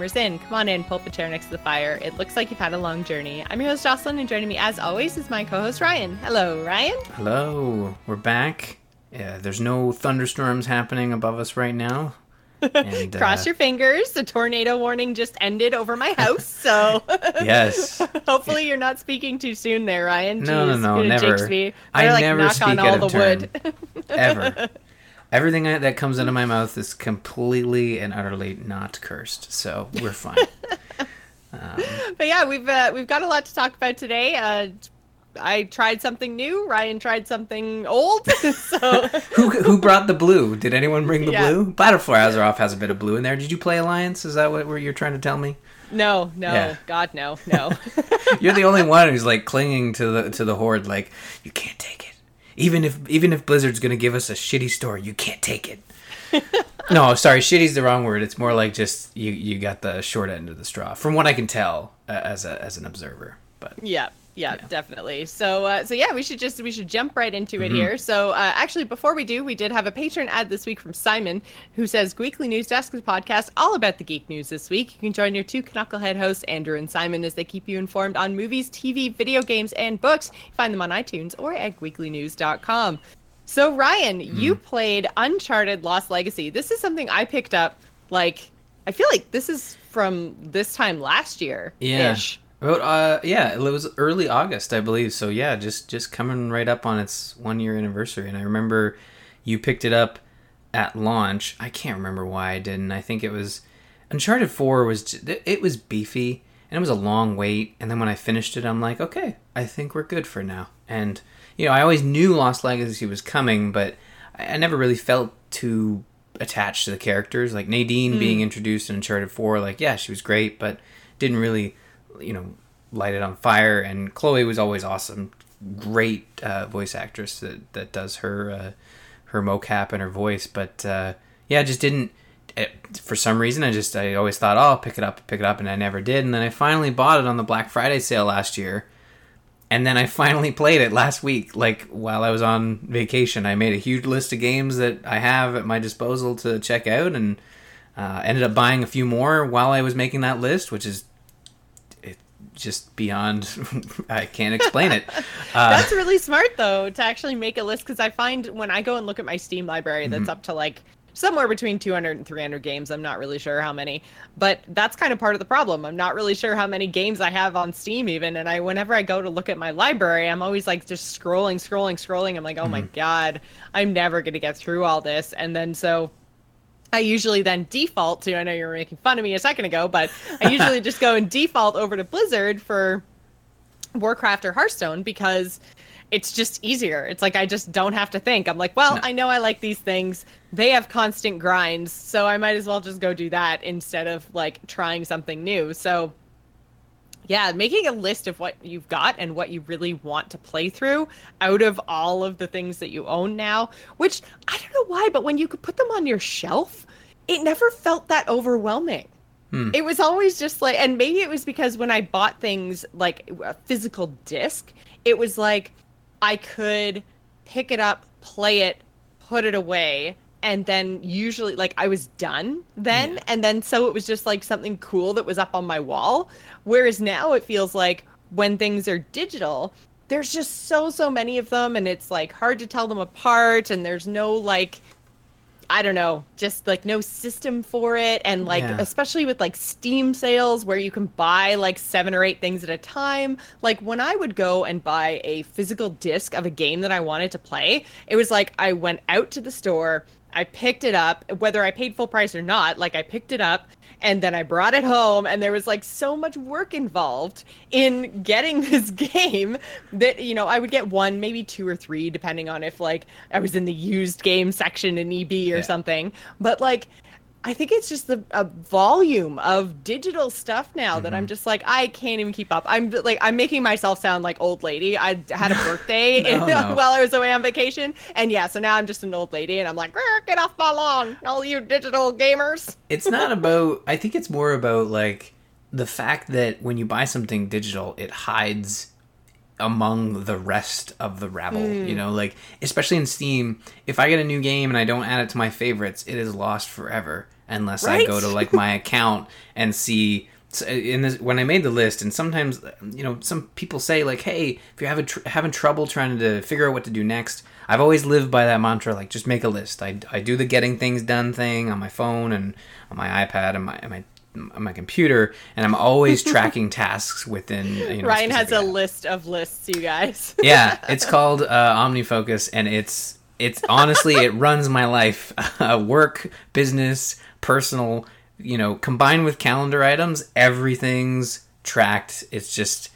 the Gamers Inn. Come on in, pull up a chair next to the fire. It looks like you've had a long journey. I'm your host, Jocelyn, and joining me as always is my co host, Ryan. Hello, Ryan. Hello, we're back. Yeah, there's no thunderstorms happening above us right now. And, Cross uh, your fingers. The tornado warning just ended over my house, so yes. Hopefully, you're not speaking too soon there, Ryan. No, Jeez, no, no, never. I, like, never speak on all the turn. Ever. Everything that comes into my mouth is completely and utterly not cursed, so we're fine. um, but yeah, we've uh, we've got a lot to talk about today. Uh, I tried something new. Ryan tried something old. so who who brought the blue? Did anyone bring the yeah. blue? Battle for Azeroth has a bit of blue in there. Did you play Alliance? Is that what you're trying to tell me? No, no, yeah. God, no, no. you're the only one who's like clinging to the to the horde. Like you can't take it even if even if Blizzard's gonna give us a shitty story, you can't take it. no, sorry, shitty's the wrong word. It's more like just you you got the short end of the straw, from what I can tell uh, as a as an observer. But yeah, yeah, yeah, definitely. So, uh, so yeah, we should just we should jump right into it mm-hmm. here. So, uh, actually, before we do, we did have a patron ad this week from Simon, who says Weekly News Desk is podcast all about the geek news this week. You can join your two knucklehead hosts, Andrew and Simon, as they keep you informed on movies, TV, video games, and books. Find them on iTunes or at weeklynews.com. So, Ryan, mm. you played Uncharted Lost Legacy. This is something I picked up. Like, I feel like this is from this time last year. Yeah. About uh yeah, it was early August, I believe. So yeah, just just coming right up on its one year anniversary. And I remember you picked it up at launch. I can't remember why I didn't. I think it was Uncharted Four was it was beefy and it was a long wait. And then when I finished it, I'm like, okay, I think we're good for now. And you know, I always knew Lost Legacy was coming, but I never really felt too attached to the characters. Like Nadine mm. being introduced in Uncharted Four, like yeah, she was great, but didn't really you know light it on fire. And Chloe was always awesome, great uh, voice actress that that does her uh, her mocap and her voice. But uh, yeah, just didn't. It, eh, for some reason, I just I always thought, oh, I'll pick it up, pick it up, and I never did. And then I finally bought it on the Black Friday sale last year. And then I finally played it last week, like while I was on vacation. I made a huge list of games that I have at my disposal to check out, and uh, ended up buying a few more while I was making that list, which is just beyond i can't explain it. Uh, that's really smart though to actually make a list because i find when i go and look at my steam library that's mm-hmm. up to like somewhere between 200 and 300 games i'm not really sure how many. But that's kind of part of the problem. I'm not really sure how many games i have on steam even and i whenever i go to look at my library i'm always like just scrolling scrolling scrolling. I'm like oh mm-hmm. my god i'm never going to get through all this. And then so I usually then default to, I know you were making fun of me a second ago, but I usually just go and default over to Blizzard for Warcraft or Hearthstone because it's just easier. It's like I just don't have to think. I'm like, well, no. I know I like these things. They have constant grinds, so I might as well just go do that instead of like trying something new. So yeah, making a list of what you've got and what you really want to play through out of all of the things that you own now, which I don't know why, but when you could put them on your shelf, it never felt that overwhelming. Hmm. It was always just like, and maybe it was because when I bought things like a physical disc, it was like I could pick it up, play it, put it away, and then usually like I was done then yeah. and then so it was just like something cool that was up on my wall whereas now it feels like when things are digital there's just so so many of them and it's like hard to tell them apart and there's no like I don't know, just like no system for it. And like, yeah. especially with like Steam sales where you can buy like seven or eight things at a time. Like, when I would go and buy a physical disc of a game that I wanted to play, it was like I went out to the store, I picked it up, whether I paid full price or not. Like I picked it up and then I brought it home, and there was like so much work involved in getting this game that you know I would get one, maybe two or three, depending on if like I was in the used game section in EB or yeah. something. But like I think it's just the a volume of digital stuff now mm-hmm. that I'm mm-hmm. just like I can't even keep up. I'm like I'm making myself sound like old lady. I had a birthday no, no. while I was away on vacation, and yeah, so now I'm just an old lady, and I'm like, get off my lawn, all you digital gamers. It's not about. I think it's more about like the fact that when you buy something digital, it hides among the rest of the rabble mm. you know? Like especially in steam if i get a new game and i don't add it to my favorites it is lost forever unless I go to like my account and see in this when I made the list and sometimes you know some people say like hey if you're having tr- having trouble trying to figure out what to do next I've always lived by that mantra like just make a list. I, I do the getting things done thing on my phone and on my iPad and my and my my computer and I'm always tracking tasks within you know Ryan has a app. list of lists, you guys. yeah it's called uh, OmniFocus and it's it's honestly it runs my life uh, work business personal you know combined with calendar items everything's tracked it's just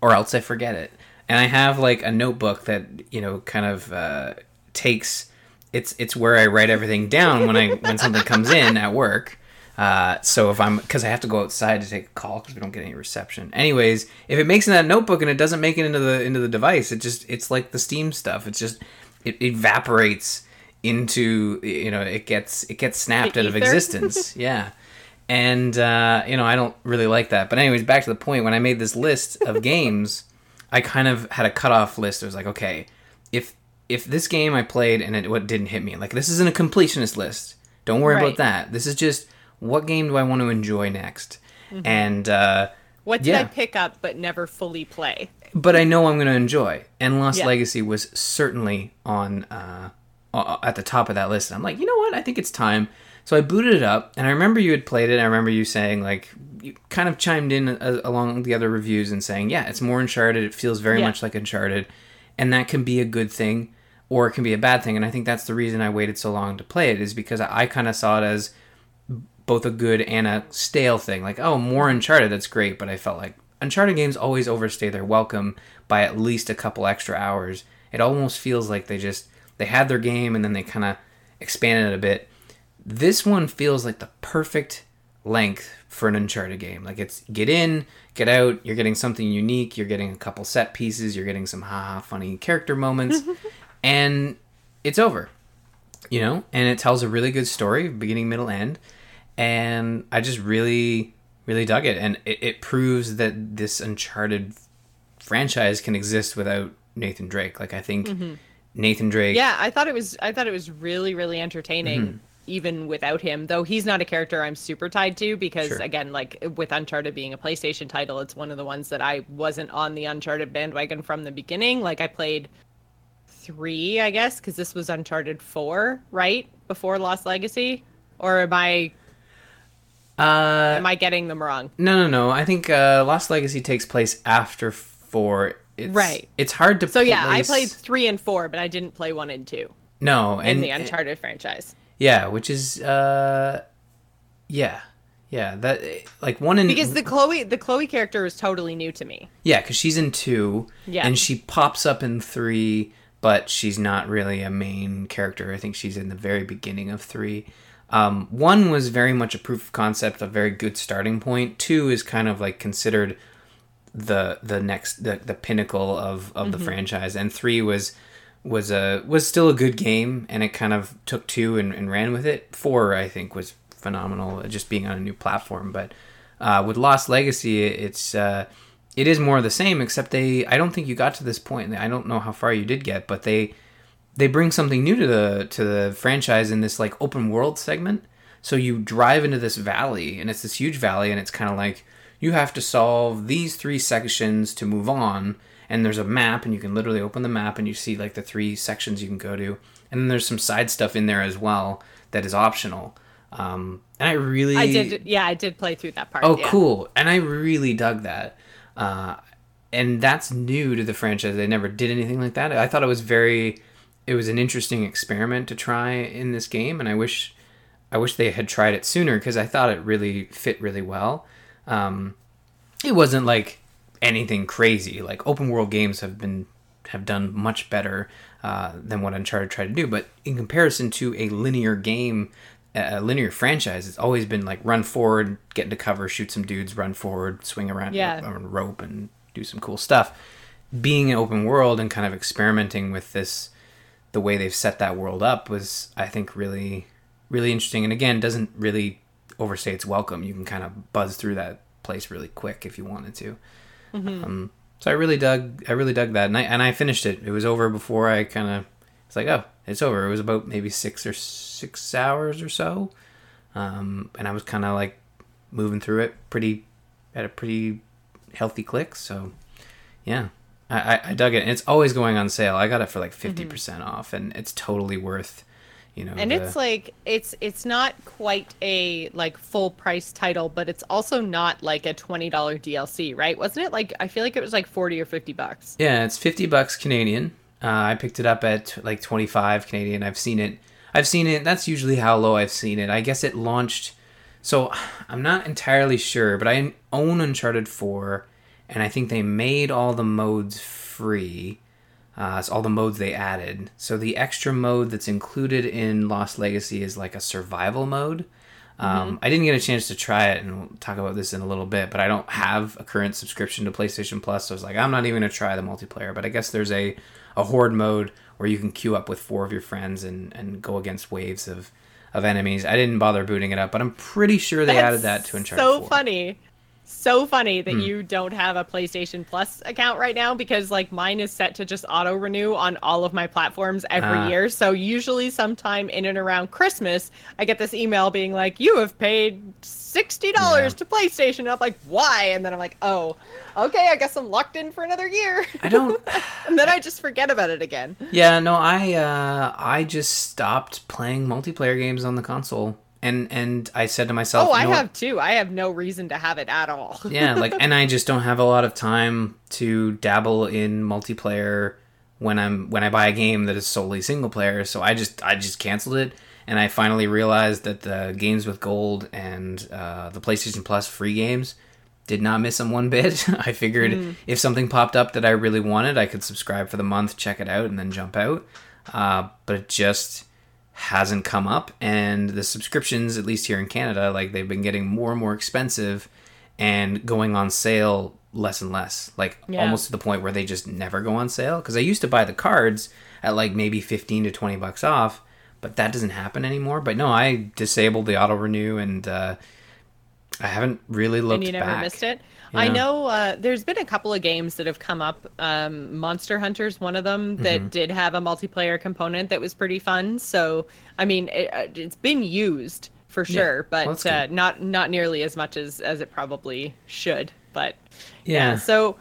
or else i forget it and i have like a notebook that you know kind of uh, takes it's it's where i write everything down when i when something comes in at work uh, so if i'm because i have to go outside to take a call because we don't get any reception. Anyways if it makes in that notebook and it doesn't make it into the into the device it just it's like the steam stuff. It's just it evaporates into you know it gets it gets snapped The out of existence. Yeah. And uh, you know i don't really like that. But anyways back to the point. When i made this list of games i kind of had a cutoff list. It was like okay if if this game i played and it what didn't hit me like this isn't a completionist list. Don't worry Right. about that. This is just what game do i want to enjoy next and uh What did Yeah. I pick up but never fully play? but I know I'm going to enjoy. And Lost Yeah. Legacy was certainly on uh, at the top of that list. And I'm like, you know what? I think it's time. So I booted it up, and I remember you had played it. I remember you saying like you kind of chimed in uh, along the other reviews and saying, yeah, it's more Uncharted. It feels very Yeah. much like Uncharted, and that can be a good thing or it can be a bad thing. And I think that's the reason I waited so long to play it is because I, I kind of saw it as both a good and a stale thing. Like, oh, more Uncharted, that's great. But I felt like Uncharted games always overstay their welcome by at least a couple extra hours. It almost feels like they just they had their game and then they kind of expanded it a bit. This one feels like the perfect length for an Uncharted game. Like it's get in, get out. You're getting something unique. You're getting a couple set pieces. You're getting some ha funny character moments, and it's over you know, and it tells a really good story, beginning, middle, end. And I just really, really dug it. And it, it proves that this Uncharted franchise can exist without Nathan Drake. Like, I think Nathan Drake. Yeah, I thought it was I thought it was really really entertaining Mm-hmm. even without him. Though he's not a character I'm super tied to because Sure. again, like with Uncharted being a PlayStation title, it's one of the ones that I wasn't on the Uncharted bandwagon from the beginning. Like I played 3, I guess, cuz this was Uncharted 4, right? Before Lost Legacy? Or am I Uh, am I getting them wrong? no, no, no. I think uh, Lost Legacy takes place after four. It's, Right. It's hard to So yeah, I played 3 and 4, but I didn't play 1 and 2 no in and the Uncharted franchise. yeah, which is uh, yeah, yeah. That like one in Because the Chloe the Chloe character is totally new to me. Yeah, because she's in two, Yeah. and she pops up in three, but she's not really a main character. I think she's in the very beginning of three. Um, one was very much a proof of concept, a very good starting point. Two is kind of like considered the the next the, the pinnacle of, of the franchise, and three was was a was still a good game, and it kind of took two and, and ran with it. Four, I think, was phenomenal, just being on a new platform. But uh, with Lost Legacy, it's uh, it is more of the same, except they. I don't think you got to this point. I don't know how far you did get, but they they bring something new to the to the franchise in this like open world segment. So you drive into this valley, and it's this huge valley, and it's kind of like you have to solve these three sections to move on. And there's a map, and you can literally open the map, and you see like the three sections you can go to. And then there's some side stuff in there as well that is optional. Um, and I really, I did yeah, I did play through that part. Oh, yeah. cool! And I really dug that. Uh, and that's new to the franchise. They never did anything like that. I thought it was very, it was an interesting experiment to try in this game, and I wish, I wish they had tried it sooner because I thought it really fit really well. Um, it wasn't like anything crazy. Like open world games have been have done much better uh, than what Uncharted tried to do. But in comparison to a linear game, a linear franchise, it's always been like run forward, get into cover, shoot some dudes, run forward, swing around Yeah. on a rope, and do some cool stuff. Being an open world and kind of experimenting with this, the way they've set that world up was, I think, really, really interesting. And again, doesn't really overstay its welcome. You can kind of buzz through that place really quick if you wanted to. Um, so I really dug, I really dug that, and I and I finished it. It was over before I kind of, it's like, oh, it's over. It was about maybe six or six hours or so. um, and I was kind of like moving through it pretty at a pretty healthy click. So yeah, I, I, I dug it. And it's always going on sale. I got it for like 50% Mm-hmm. off, and it's totally worth. You know, and the- it's like it's it's not quite a like full price title but it's also not like a $20 dlc right wasn't it like i feel like it was like 40 or 50 bucks Yeah, it's fifty bucks Canadian. Uh, I picked it up at like twenty five Canadian. I've seen it. I've seen it. That's usually how low I've seen it. I guess it launched. So I'm not entirely sure, but I own Uncharted Four, and I think they made all the modes free. Uh, it's all the modes they added. So the extra mode that's included in Lost Legacy is like a survival mode. Um, I didn't get a chance to try it, and we'll talk about this in a little bit. But I don't have a current subscription to PlayStation Plus, so I was like, I'm not even gonna try the multiplayer. But I guess there's a a horde mode where you can queue up with four of your friends and and go against waves of of enemies. I didn't bother booting it up, but I'm pretty sure they added that to Uncharted. so 4. funny so funny Hmm. that you don't have a PlayStation Plus account right now because like mine is set to just auto renew on all of my platforms every Ah. year. So usually sometime in and around Christmas, I get this email being like, "You have paid sixty dollars Yeah. to PlayStation." And I'm like, "Why?" And then I'm like, "Oh, okay, I guess I'm locked in for another year." I don't. and then I just forget about it again. Yeah, no, I uh I just stopped playing multiplayer games on the console. And and I said to myself, Oh, I what? have too. I have no reason to have it at all. yeah, like and I just don't have a lot of time to dabble in multiplayer when I'm when I buy a game that is solely single player. So I just I just canceled it and I finally realized that the games with gold and uh, the PlayStation Plus free games did not miss them one bit. I figured if something popped up that I really wanted, I could subscribe for the month, check it out, and then jump out. Uh, but it just hasn't come up, and the subscriptions, at least here in Canada, like they've been getting more and more expensive and going on sale less and less. Like Yeah. almost to the point where they just never go on sale. Because I used to buy the cards at like maybe fifteen to twenty bucks off, but that doesn't happen anymore. But no, I disabled the auto renew and. uh I haven't really looked and you never back. missed it. I know uh, there's been a couple of games that have come up. Um, Monster Hunter's one of them that Mm-hmm. did have a multiplayer component that was pretty fun. So I mean, it, uh, it's been used for sure, Well, but that's uh, not not nearly as much as as it probably should. But Yeah. so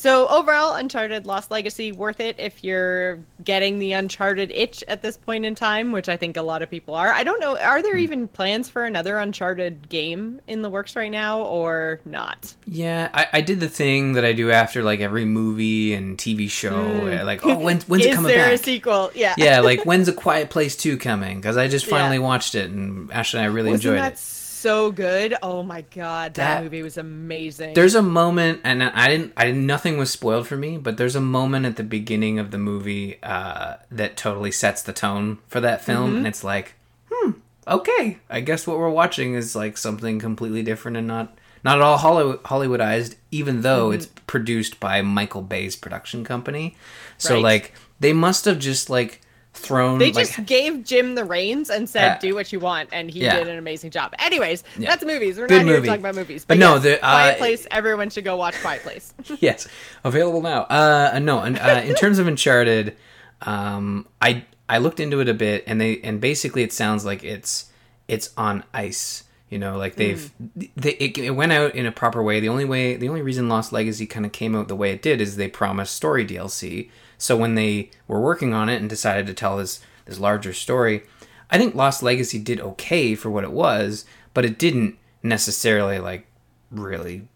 so overall, Uncharted Lost Legacy worth it if you're getting the Uncharted itch at this point in time, which I think a lot of people are. I don't know, are Hmm. there even plans for another Uncharted game in the works right now or not? Yeah, I, I did the thing that I do after like every movie and TV show. uh, Like, oh, when, when's it coming back? Is there a sequel? Yeah. yeah, like when's A Quiet Place Two coming? Because I just Yeah. finally watched it, and Ashley and I really Wasn't enjoyed it. So good? Oh my god, that, That- movie was amazing. There's a moment, and I didn't, I didn't, nothing was spoiled for me, but there's a moment at the beginning of the movie uh, that totally sets the tone for that film, Mm-hmm. and it's like, hmm, okay, I guess what we're watching is like something completely different and not, not at all Hollywood, Hollywoodized, even though Mm-hmm. it's produced by Michael Bay's production company. So Right. like, they must have just like thrown, they like, just gave Jim the reins and said, Yeah. "Do what you want," and he Yeah. did an amazing job. Anyways, Yeah. that's movies. We're Good not here movie. to talk about movies, But but, no, yes, the, uh, Quiet Place. Everyone should go watch Quiet Place. yes, available now. Uh, no, and uh, in terms of Uncharted, um, I I looked into it a bit, and they and basically it sounds like it's it's on ice. You know, like they've they it, it went out in a proper way. The only way, the only reason Lost Legacy kind of came out the way it did is they promised story DLC. So when they were working on it and decided to tell this this larger story, I think Lost Legacy did okay for what it was, but it didn't necessarily like really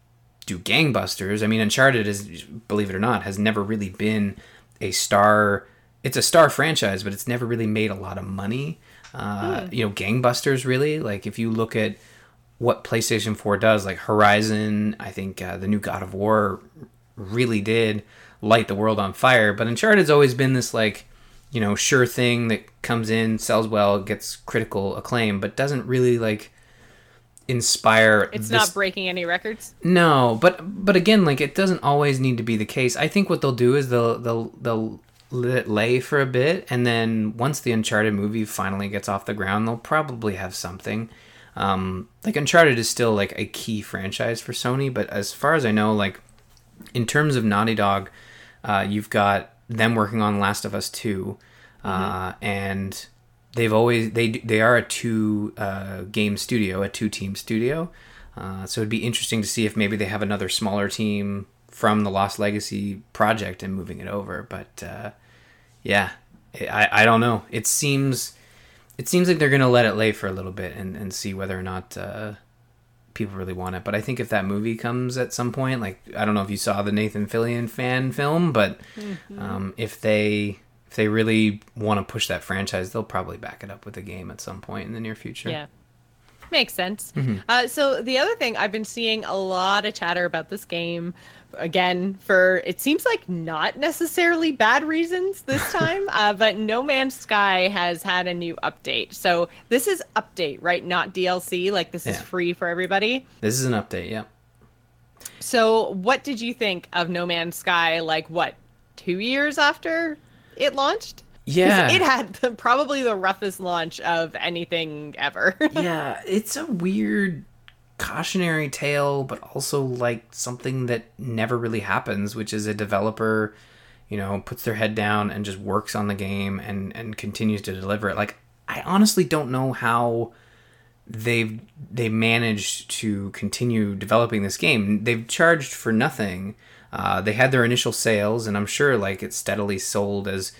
do gangbusters. I mean, Uncharted is, believe it or not, has never really been a star. It's a star franchise, but it's never really made a lot of money. Uh, You know, gangbusters really. Like if you look at what PlayStation Four does, like Horizon, I think uh, the new God of War really did light the world on fire. But Uncharted's always been this like, you know, sure thing that comes in, sells well, gets critical acclaim, but doesn't really like inspire. It's this- not breaking any records. no, but but again, like it doesn't always need to be the case. I think what they'll do is they'll they'll they'll let it lay for a bit, and then once the Uncharted movie finally gets off the ground, they'll probably have something. Um, like Uncharted is still like a key franchise for Sony, but as far as I know, like in terms of Naughty Dog, uh, you've got them working on Last of Us Two, uh, and they've always they they are a two uh, game studio, a two team studio. Uh, so it'd be interesting to see if maybe they have another smaller team from the Lost Legacy project and moving it over. But uh, yeah, I I don't know. It seems it seems like they're gonna let it lay for a little bit and and see whether or not. People really want it. But I think if that movie comes at some point, like I don't know if you saw the Nathan Fillion fan film, but mm-hmm. um, if they if they really want to push that franchise, they'll probably back it up with a game at some point in the near future. Yeah. Makes sense. Mm-hmm. Uh, so the other thing I've been seeing a lot of chatter about this game, again for it seems like not necessarily bad reasons this time, uh, but No Man's Sky has had a new update. So this is update, right? Not DLC. Like this yeah. is free for everybody. This is an update. Yeah. So what did you think of No Man's Sky? Like what? Two years after it launched? Yeah. It had the, probably the roughest launch of anything ever. yeah, it's a weird cautionary tale, but also like something that never really happens, which is a developer, you know, puts their head down and just works on the game and and continues to deliver it. Like I honestly don't know how they've they managed to continue developing this game. They've charged for nothing. Uh, they had their initial sales, and I'm sure like it steadily sold as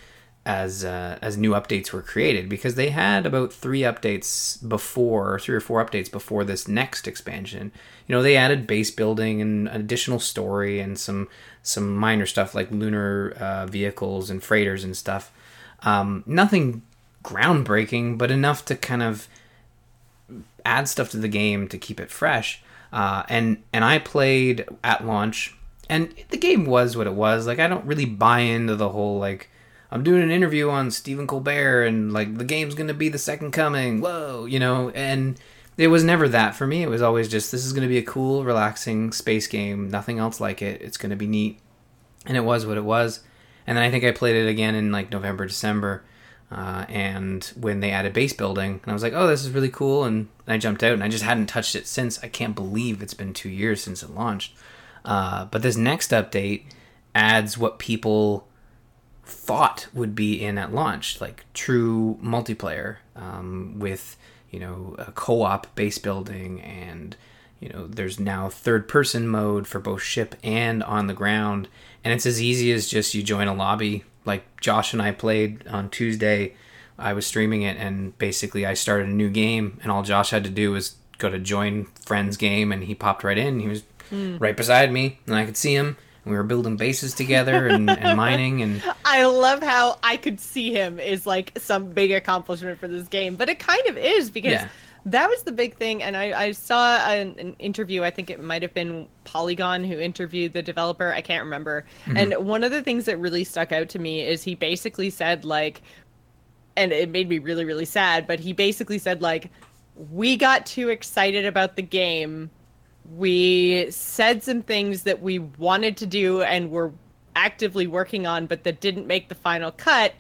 as uh, as new updates were created because they had about three updates before three or four updates before this next expansion. You know they added base building and an additional story and some some minor stuff like lunar uh, vehicles and freighters and stuff. Um, nothing groundbreaking but enough to kind of add stuff to the game to keep it fresh. Uh, and and i played at launch and the game was what it was. Like i don't really buy into the whole like I'm doing an interview on Stephen Colbert and like the game's going to be the second coming. Whoa, you know, and it was never that for me. It was always just this is going to be a cool, relaxing space game, nothing else like it. It's going to be neat. And it was what it was. And then I think I played it again in like November, December. Uh, and when they added base building, and I was like, "Oh, this is really cool," and I jumped out, and I just hadn't touched it since. I can't believe it's been two years since it launched. Uh, but this next update adds what people thought would be in at launch, like true multiplayer um, with you know a co-op base building and you know there's now third person mode for both ship and on the ground. And it's as easy as just you join a lobby. Like josh and i played on tuesday. I was streaming it and basically i started a new game and all josh had to do was go to join friends game and he popped right in. He was mm. right beside me and i could see him we were building bases together and, and mining and i love how i could see him is like some big accomplishment for this game but it kind of is because yeah. that was the big thing and i, I saw an, an, interview i think it might have been polygon who interviewed the developer i can't remember mm-hmm. and one of the things that really stuck out to me is he basically said like and it made me really really sad but he basically said like we got too excited about the game we said some things that we wanted to do and were actively working on but that didn't make the final cut.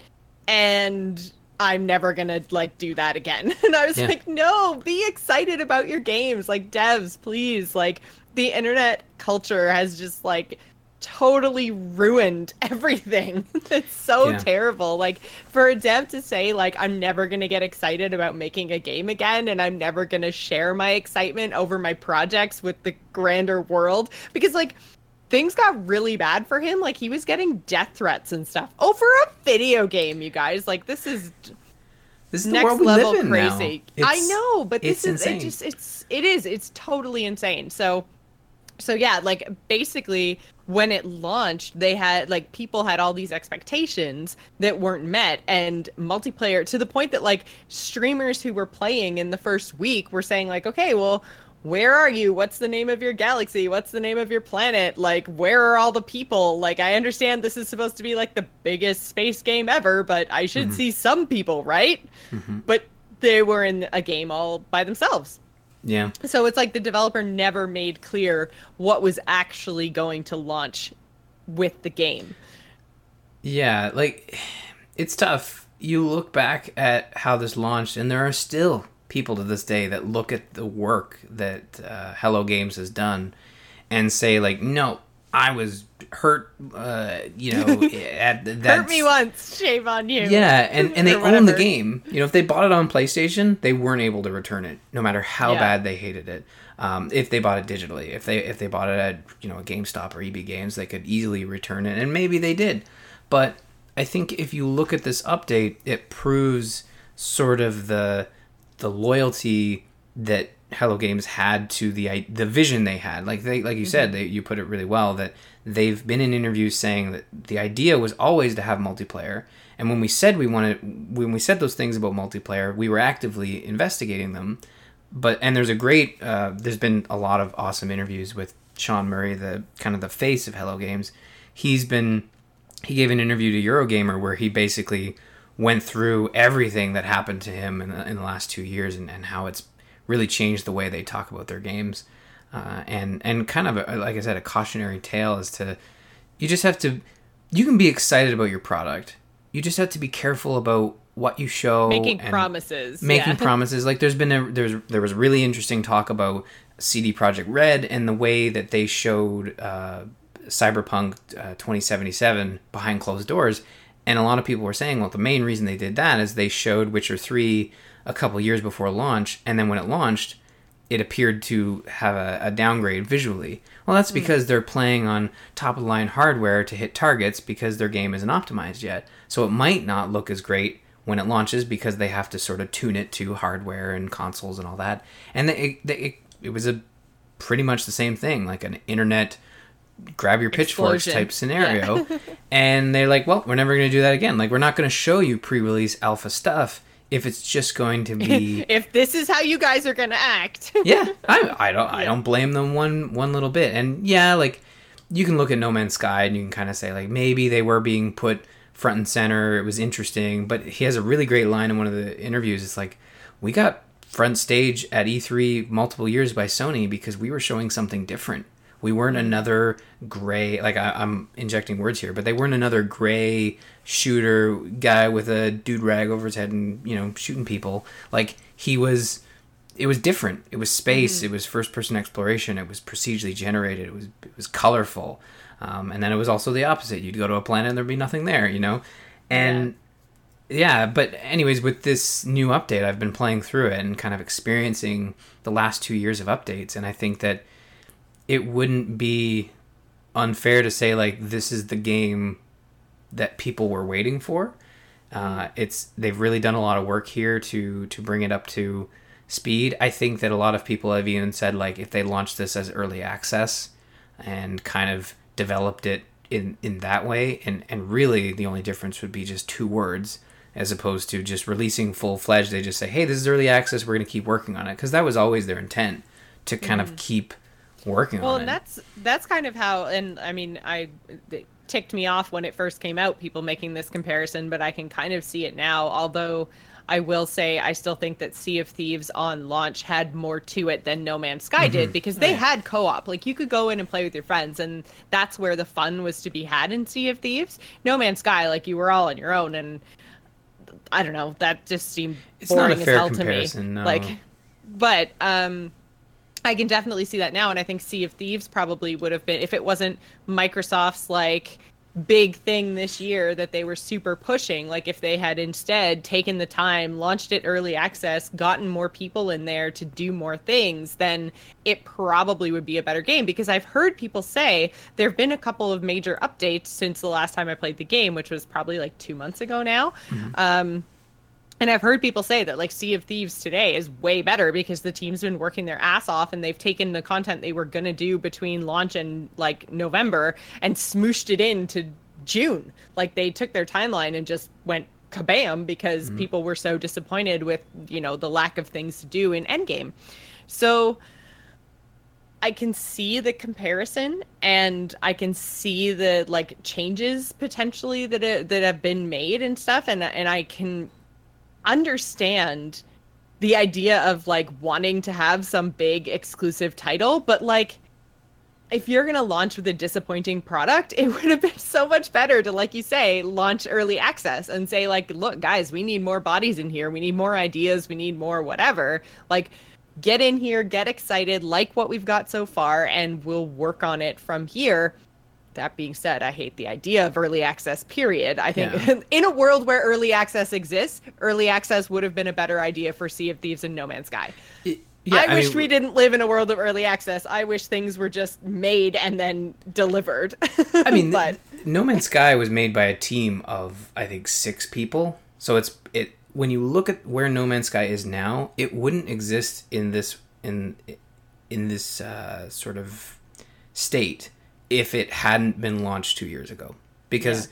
And i'm never gonna like do that again. And i was yeah. like no be excited about your games. Like devs please. Like the internet culture has just like totally ruined everything. It's so yeah. terrible. Like for a dev to say like I'm never going to get excited about making a game again and I'm never going to share my excitement over my projects with the grander world because like things got really bad for him. Like he was getting death threats and stuff over a video game, you guys. Like this is this is next level crazy. I know, but this is insane. it just it's it is it's totally insane. So so yeah, like basically when it launched, they had like people had all these expectations that weren't met and multiplayer to the point that like streamers who were playing in the first week were saying like, "Okay, well, where are you? What's the name of your galaxy? What's the name of your planet? Like, where are all the people? Like, I understand this is supposed to be like the biggest space game ever, but I should mm-hmm. see some people, right? Mm-hmm. But they were in a game all by themselves. Yeah. So it's like the developer never made clear what was actually going to launch with the game. Yeah, like it's tough. You look back at how this launched, and there are still people to this day that look at the work that uh, Hello Games has done and say, like, no, I was hurt, uh, you know, at that. Hurt me once, shame on you. Yeah, and, and they own the game. You know, if they bought it on PlayStation, they weren't able to return it, no matter how Yeah. bad they hated it. Um, if they bought it digitally, if they if they bought it at you know a GameStop or EB Games, they could easily return it, and maybe they did. But I think if you look at this update, it proves sort of the the loyalty that Hello Games had to the the vision they had. Like they like you said, they, you put it really well that they've been in interviews saying that the idea was always to have multiplayer. And when we said we wanted when we said those things about multiplayer, we were actively investigating them. But and there's a great uh, there's been a lot of awesome interviews with Sean Murray, the kind of the face of Hello Games. He's been he gave an interview to Eurogamer where he basically went through everything that happened to him in the, in the last two years and, and how it's really changed the way they talk about their games. Uh, and and kind of a, like I said, a cautionary tale as to you just have to you can be excited about your product. You just have to be careful about what you show. Making promises. Making yeah. promises. Like there's been a there's there was really interesting talk about CD Projekt Red and the way that they showed uh, Cyberpunk uh, 2077 behind closed doors. And a lot of people were saying, well, the main reason they did that is they showed Witcher 3 a couple years before launch, and then when it launched, it appeared to have a, a downgrade visually. Well, that's hmm. because they're playing on top of the line hardware to hit targets because their game isn't optimized yet. So it might not look as great when it launches because they have to sort of tune it to hardware and consoles and all that. And they, it, they, it, it was a pretty much the same thing, like an internet grab your pitchforks type scenario. and they're like, well, we're never going to do that again. Like, we're not going to show you pre release alpha stuff if it's just going to be. if this is how you guys are gonna act. yeah, I, I don't I don't blame them one one little bit. And yeah, like you can look at No Man's Sky and you can kind of say like maybe they were being put front and center. It was interesting, but he has a really great line in one of the interviews. It's like we got front stage at E3 multiple years by Sony because we were showing something different. We weren't another gray like I, I'm injecting words here, but they weren't another gray shooter guy with a dude rag over his head and you know shooting people. Like he was it was different. It was space. It was first person exploration. It was procedurally generated. It was it was colorful, um, and then it was also the opposite. You'd go to a planet and there'd be nothing there, you know, and yeah. But anyways, with this new update, I've been playing through it and kind of experiencing the last two years of updates, and I think that it wouldn't be unfair to say like this is the game that people were waiting for. Uh, it's they've really done a lot of work here to to bring it up to speed. I think that a lot of people have even said like if they launched this as early access and kind of developed it in in that way, and and really the only difference would be just two words as opposed to just releasing full fledged. They just say, hey, this is early access. We're going to keep working on it because that was always their intent to kind of keep working Well, on and it. that's that's kind of how, and I mean, I it ticked me off when it first came out, people making this comparison, but I can kind of see it now. Although I will say, I still think that Sea of Thieves on launch had more to it than No Man's Sky did because they Yeah. had co-op. Like you could go in and play with your friends, and that's where the fun was to be had in Sea of Thieves. No Man's Sky, like you were all on your own, and I don't know, that just seemed It's not boring a fair as hell comparison, to me. no. Like, but um. I can definitely see that now, and I think Sea of Thieves probably would have been if it wasn't Microsoft's like big thing this year that they were super pushing. Like if they had instead taken the time, launched it early access, gotten more people in there to do more things, then it probably would be a better game. Because I've heard people say there have been a couple of major updates since the last time I played the game, which was probably like two months ago now. Um, and I've heard people say that like Sea of Thieves today is way better because the team's been working their ass off and they've taken the content they were gonna do between launch and like November and smooshed it into June. Like they took their timeline and just went kabam because people were so disappointed with, you know, the lack of things to do in Endgame. So I can see the comparison and I can see the like changes potentially that uh, that have been made and stuff and and I can understand the idea of like wanting to have some big exclusive title but like if you're going to launch with a disappointing product it would have been so much better to like you say launch early access and say like look guys we need more bodies in here. We need more ideas. We need more whatever. Like get in here get excited like what we've got so far and we'll work on it from here that being said, I hate the idea of early access, period. I think Yeah. in a world where early access exists, early access would have been a better idea for Sea of Thieves and No Man's Sky. Yeah, I, wish mean, we didn't live in a world of early access. I wish things were just made and then delivered. I mean, but No Man's Sky was made by a team of I think six people. So it's it when you look at where No Man's Sky is now, it wouldn't exist in this in in this uh, sort of state if it hadn't been launched two years ago. Because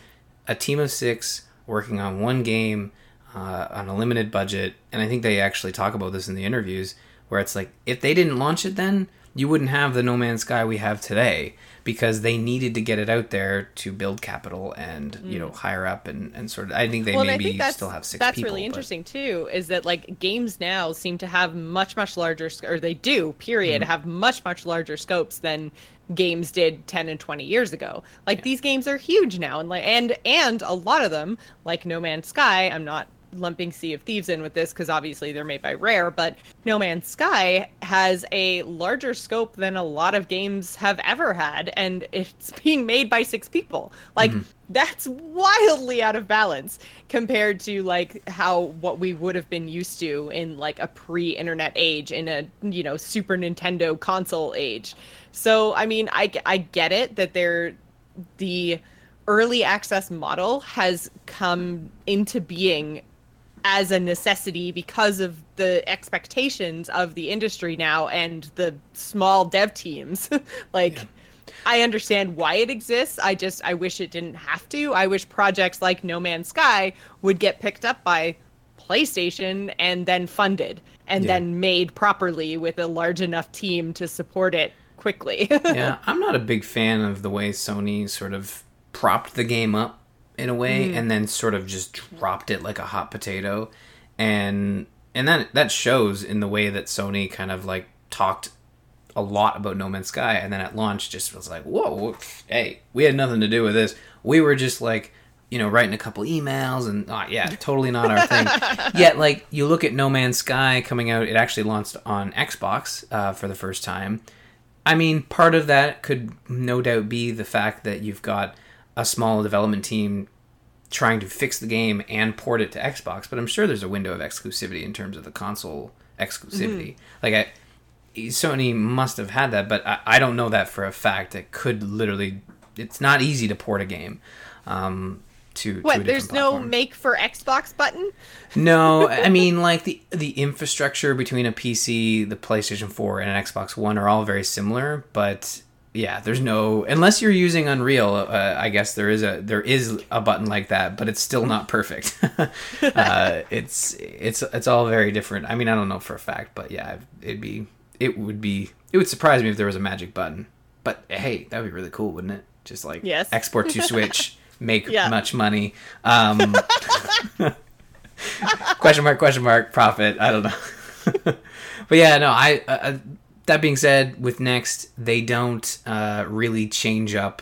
a team of six working on one game uh, on a limited budget, and I think they actually talk about this in the interviews, where it's like if they didn't launch it then, you wouldn't have the No Man's Sky we have today because they needed to get it out there to build capital and you know hire up and, and sort of. I think they Mm. well, maybe think still have six that's people. really but- interesting too. Is that like games now seem to have much much larger, or they do, period, Mm-hmm. have much much larger scopes than games did 10 and 20 years ago. Like these games are huge now and like and and a lot of them like no man's sky i'm not lumping sea of thieves in with this because obviously they're made by rare but no man's sky has a larger scope than a lot of games have ever had and it's being made by six people. Like mm-hmm. that's wildly out of balance compared to like how what we would have been used to in like a pre-internet age in a you know super nintendo console age. So i mean i, I get it that they're the early access model has come into being as a necessity because of the expectations of the industry now and the small dev teams like I understand why it exists. I just I wish it didn't have to. I wish projects like No Man's Sky would get picked up by PlayStation and then funded and Yeah. then made properly with a large enough team to support it quickly. yeah, I'm not a big fan of the way Sony sort of propped the game up in a way Mm. and then sort of just dropped it like a hot potato. And and that that shows in the way that Sony kind of like talked a lot about No Man's Sky and then at launch just was like, "Whoa, hey, we had nothing to do with this. We were just like you know, writing a couple emails and oh, yeah, totally not our thing. Yet, like you look at No Man's Sky coming out, it actually launched on Xbox uh, for the first time. I mean, part of that could no doubt be the fact that you've got a small development team trying to fix the game and port it to Xbox, but I'm sure there's a window of exclusivity in terms of the console exclusivity. Like, I, Sony must have had that, but I, I don't know that for a fact. It could literally, it's not easy to port a game. Um, to, to what? different There's no make for Xbox button? No, I mean like the the infrastructure between a PC, the PlayStation 4, and an Xbox One are all very similar, but yeah, there's no unless you're using Unreal. Uh, I guess there is a there is a button like that, but it's still not perfect. uh, it's it's it's all very different. I mean, I don't know for a fact, but yeah, it'd be it would be it would surprise me if there was a magic button. But hey, that would be really cool, wouldn't it? Just like Yes. export to Switch, make Yeah. much money. Um, question mark question mark profit i don't know but yeah no i uh, uh, that being said with next they don't uh, really change up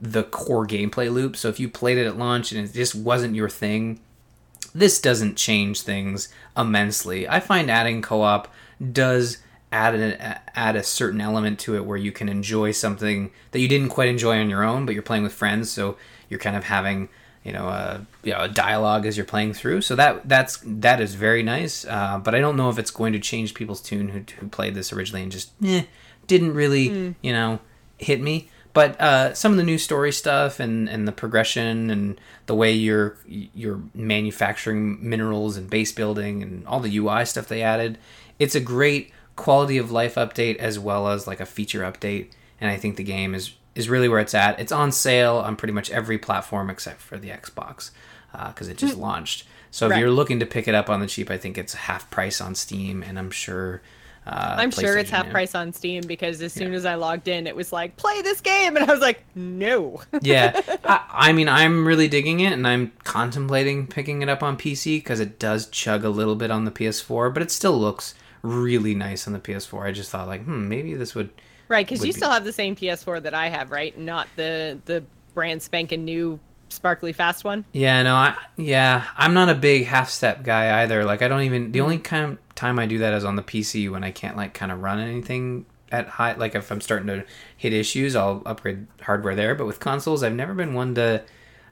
the core gameplay loop. So if you played it at launch and it just wasn't your thing this doesn't change things immensely. I find adding co-op does add add a certain element to it where you can enjoy something that you didn't quite enjoy on your own but you're playing with friends so you're kind of having you know a you know a dialogue as you're playing through. So that that's that is very nice. Uh, but i don't know if it's going to change people's tune who, who played this originally and just eh, didn't really you know hit me. But uh, some of the new story stuff and, and the progression and the way you're you're manufacturing minerals and base building and all the UI stuff they added, it's a great quality of life update as well as like a feature update. And I think the game is is really where it's at. It's on sale on pretty much every platform except for the Xbox because it just launched. So if Right. you're looking to pick it up on the cheap, I think it's half price on Steam, and I'm sure. Uh, I'm sure it's half yeah. price on Steam because as soon as I logged in, it was like, play this game. And I was like, no. yeah, I, I mean, I'm really digging it, and I'm contemplating picking it up on PC because it does chug a little bit on the PS4, but it still looks really nice on the PS4. I just thought, like, hmm, maybe this would. Right. Because you be. still have the same PS4 that I have, right? Not the, the brand spanking new sparkly fast one. Yeah, no, I yeah, I'm not a big half step guy either. Like, I don't even. The only kind of time I do that is on the PC when I can't like kind of run anything at high like if I'm starting to hit issues, I'll upgrade hardware there. But with consoles, I've never been one to.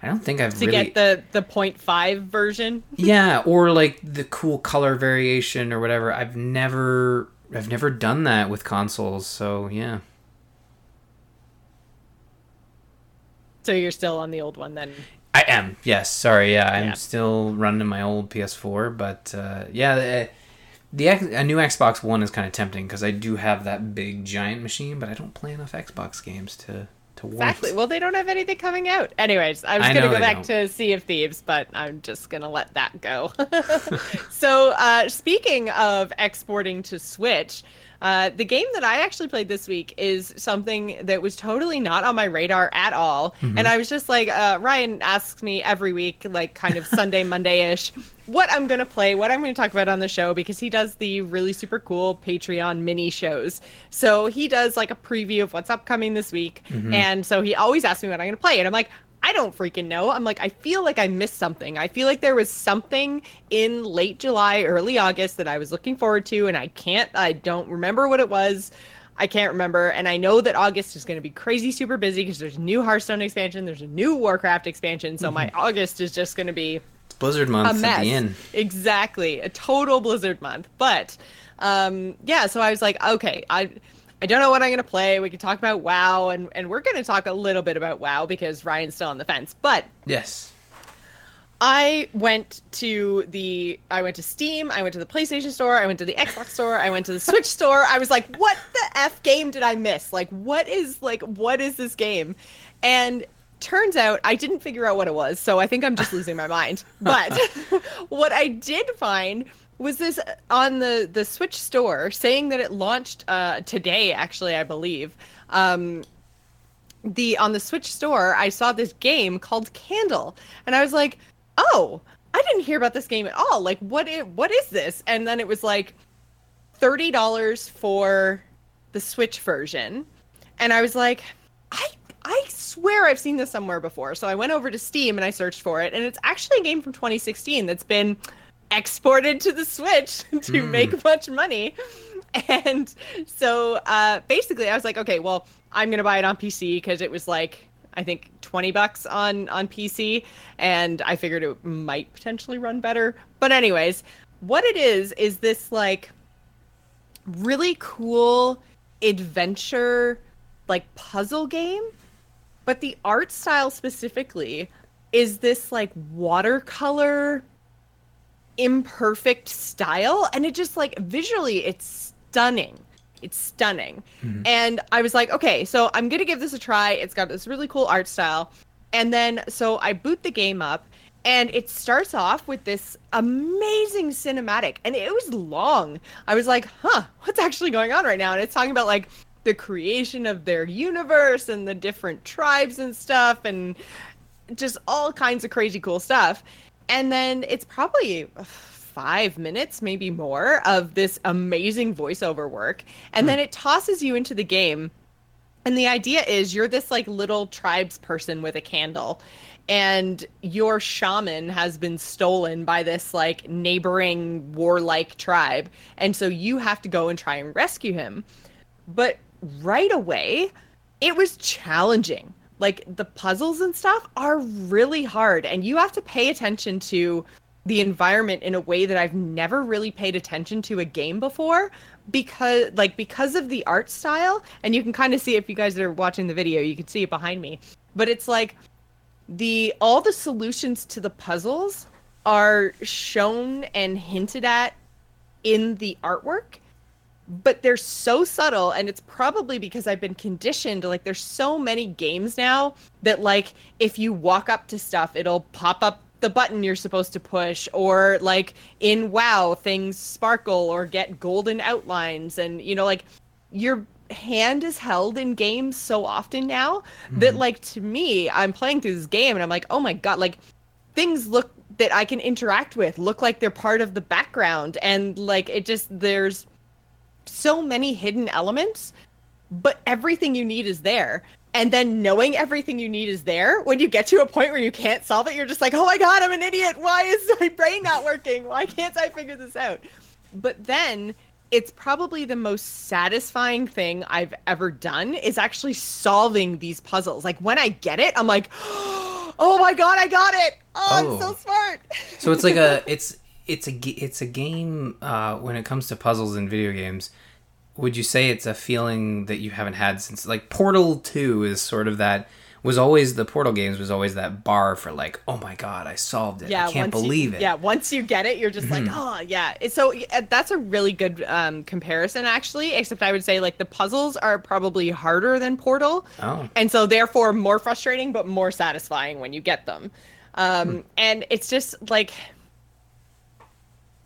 I don't think I've to really get the the 0.5 version. yeah, or like the cool color variation or whatever. I've never I've never done that with consoles. So yeah. So you're still on the old one then. I am. Yes. Sorry. Yeah, I'm Yeah. still running my old PS4, but uh, yeah, the, the a new Xbox One is kind of tempting because I do have that big giant machine, but I don't play enough Xbox games to to. Exactly. Well, they don't have anything coming out. Anyways, I was I gonna go back don't. to Sea of Thieves, but I'm just gonna let that go. so, uh, speaking of exporting to Switch, uh, the game that I actually played this week is something that was totally not on my radar at all. Mm-hmm. And I was just like, uh, Ryan asks me every week, like kind of Sunday, Monday ish, what I'm going to play, what I'm going to talk about on the show, because he does the really super cool Patreon mini shows. So he does like a preview of what's upcoming this week. And so he always asks me what I'm going to play. And I'm like, I don't freaking know. I'm like, I feel like I missed something. I feel like there was something in late July, early August that I was looking forward to, and I can't, I don't remember what it was. I can't remember. And I know that August is going to be crazy super busy because there's a new Hearthstone expansion, there's a new Warcraft expansion. So my August is just going to be It's Blizzard month at the end. Exactly, a total Blizzard month. But um, yeah, so I was like, okay, I I don't know what I'm gonna play. We could talk about WoW, and and we're gonna talk a little bit about WoW because Ryan's still on the fence. But Yes. I went to the I went to Steam, I went to the PlayStation store, I went to the Xbox store, I went to the Switch store. I was like, what the F game did I miss? Like what is like what is this game? And turns out I didn't figure out what it was, so I think I'm just losing my mind. But what I did find was this on the the Switch store saying that it launched uh today actually, I believe. Um the on the Switch store, I saw this game called Candle, and I was like, "Oh, I didn't hear about this game at all. Like, what is what is this?" And then it was like thirty dollars for the Switch version, and I was like, "I I swear I've seen this somewhere before." So I went over to Steam and I searched for it, and it's actually a game from 2016 that's been exported to the Switch to Hmm. make much money. And so uh, basically, I was like, okay, well, I'm gonna buy it on PC because it was like I think 20 bucks on on PC, and I figured it might potentially run better. But anyways, what it is is this like really cool adventure like puzzle game but the art style specifically is this like watercolor imperfect style and it just like visually it's stunning. It's stunning. Mm-hmm. And i was like okay so i'm gonna give this a try. It's got this really cool art style. And then so i boot the game up and it starts off with this amazing cinematic and it was long. I was like huh what's actually going on right now? And it's talking about like the creation of their universe and the different tribes and stuff and just all kinds of crazy cool stuff. And then it's probably five minutes, maybe more, of this amazing voiceover work. And then hmm. it tosses you into the game. And the idea is you're this like little tribes person with a candle. And your shaman has been stolen by this like neighboring warlike tribe. And so you have to go and try and rescue him. But right away, it was challenging. Like the puzzles and stuff are really hard, and you have to pay attention to the environment in a way that I've never really paid attention to a game before because like because of the art style and you can kind of see if you guys are watching the video you can see it behind me but it's like the all the solutions to the puzzles are shown and hinted at in the artwork but they're so subtle and it's probably because I've been conditioned like there's so many games now that like if you walk up to stuff it'll pop up the button you're supposed to push or like in WoW things sparkle or get golden outlines and you know like your hand is held in games so often now that mm-hmm. like to me I'm playing through this game and I'm like oh my god like things look that I can interact with look like they're part of the background and like it just there's so many hidden elements, but everything you need is there. And then knowing everything you need is there, when you get to a point where you can't solve it, you're just like, oh my God, I'm an idiot. Why is my brain not working? Why can't I figure this out? But then it's probably the most satisfying thing I've ever done is actually solving these puzzles. Like when I get it, I'm like, oh my god, I got it! Oh, oh. I'm so oh. smart. so it's like a it's it's a it's a game uh, when it comes to puzzles in video games. Would you say it's a feeling that you haven't had since like Portal Two is sort of that was always the Portal games was always that bar for like, oh my god, I solved it. Yeah, I can't believe you, it. Yeah, once you get it, you're just mm-hmm. like, oh yeah. So that's a really good um, comparison, actually. Except I would say like the puzzles are probably harder than Portal, oh. and so therefore more frustrating, but more satisfying when you get them. Um, hmm. And it's just like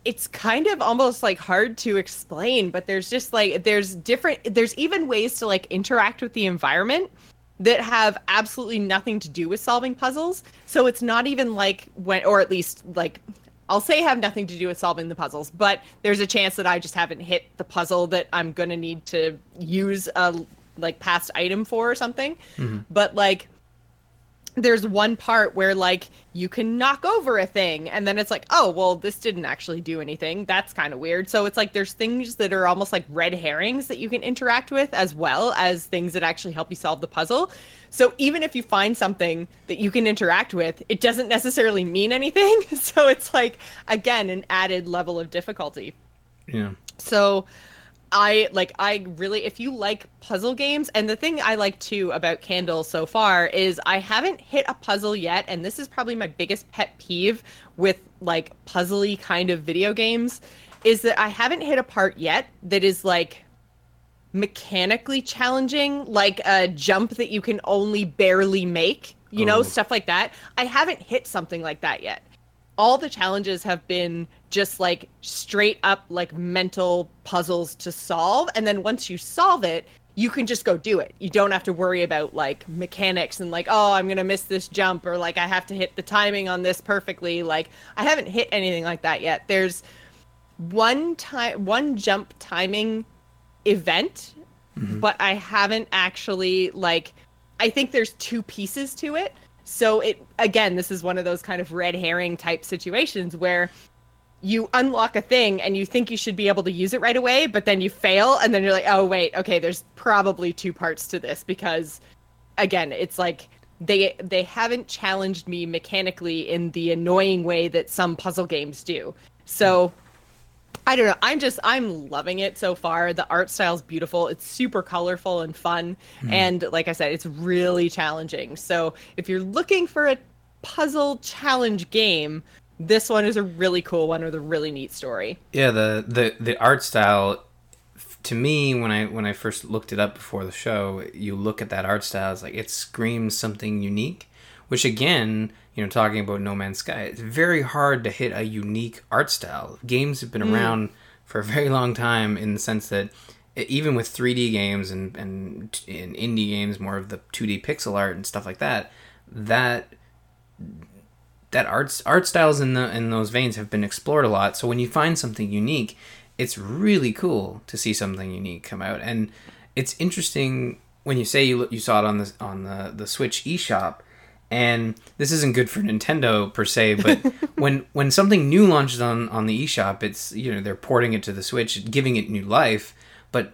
it's kind of almost like hard to explain but there's just like there's different there's even ways to like interact with the environment that have absolutely nothing to do with solving puzzles. So it's not even like when, or at least like, I'll say have nothing to do with solving the puzzles, but there's a chance that I just haven't hit the puzzle that I'm gonna need to use a like past item for or something. Mm-hmm. But like, there's one part where like you can knock over a thing and then it's like oh well this didn't actually do anything. That's kind of weird. So it's like there's things that are almost like red herrings that you can interact with as well as things that actually help you solve the puzzle. So even if you find something that you can interact with it doesn't necessarily mean anything. So it's like again an added level of difficulty. Yeah. So I like I really if you like puzzle games and the thing I like too about Candle so far is I haven't hit a puzzle yet and this is probably my biggest pet peeve with like puzzly kind of video games is that I haven't hit a part yet that is like mechanically challenging like a jump that you can only barely make, you know, oh. stuff like that. I haven't hit something like that yet all the challenges have been just like straight up like mental puzzles to solve and then once you solve it you can just go do it. You don't have to worry about like mechanics and like oh i'm gonna miss this jump or like i have to hit the timing on this perfectly. Like i haven't hit anything like that yet. There's one time one jump timing event mm-hmm. but i haven't actually like i think there's two pieces to it so it again, this is one of those kind of red herring type situations where you unlock a thing and you think you should be able to use it right away, but then you fail and then you're like, "Oh wait, okay, there's probably two parts to this because again, it's like they they haven't challenged me mechanically in the annoying way that some puzzle games do." So I don't know. I'm just I'm loving it so far. The art style's beautiful. It's super colorful and fun. Mm. And like I said, it's really challenging. So if you're looking for a puzzle challenge game, this one is a really cool one with a really neat story. Yeah, the the the art style to me when I when I first looked it up before the show, you look at that art style, it's like it screams something unique, which again you know, talking about No Man's Sky, it's very hard to hit a unique art style. Games have been mm. around for a very long time in the sense that even with 3D games and, and in indie games, more of the 2D pixel art and stuff like that, that that art art styles in the in those veins have been explored a lot. So when you find something unique, it's really cool to see something unique come out. And it's interesting when you say you you saw it on the on the the Switch eShop and this isn't good for Nintendo per se, but when when something new launches on on the eShop, it's you know they're porting it to the Switch, giving it new life, but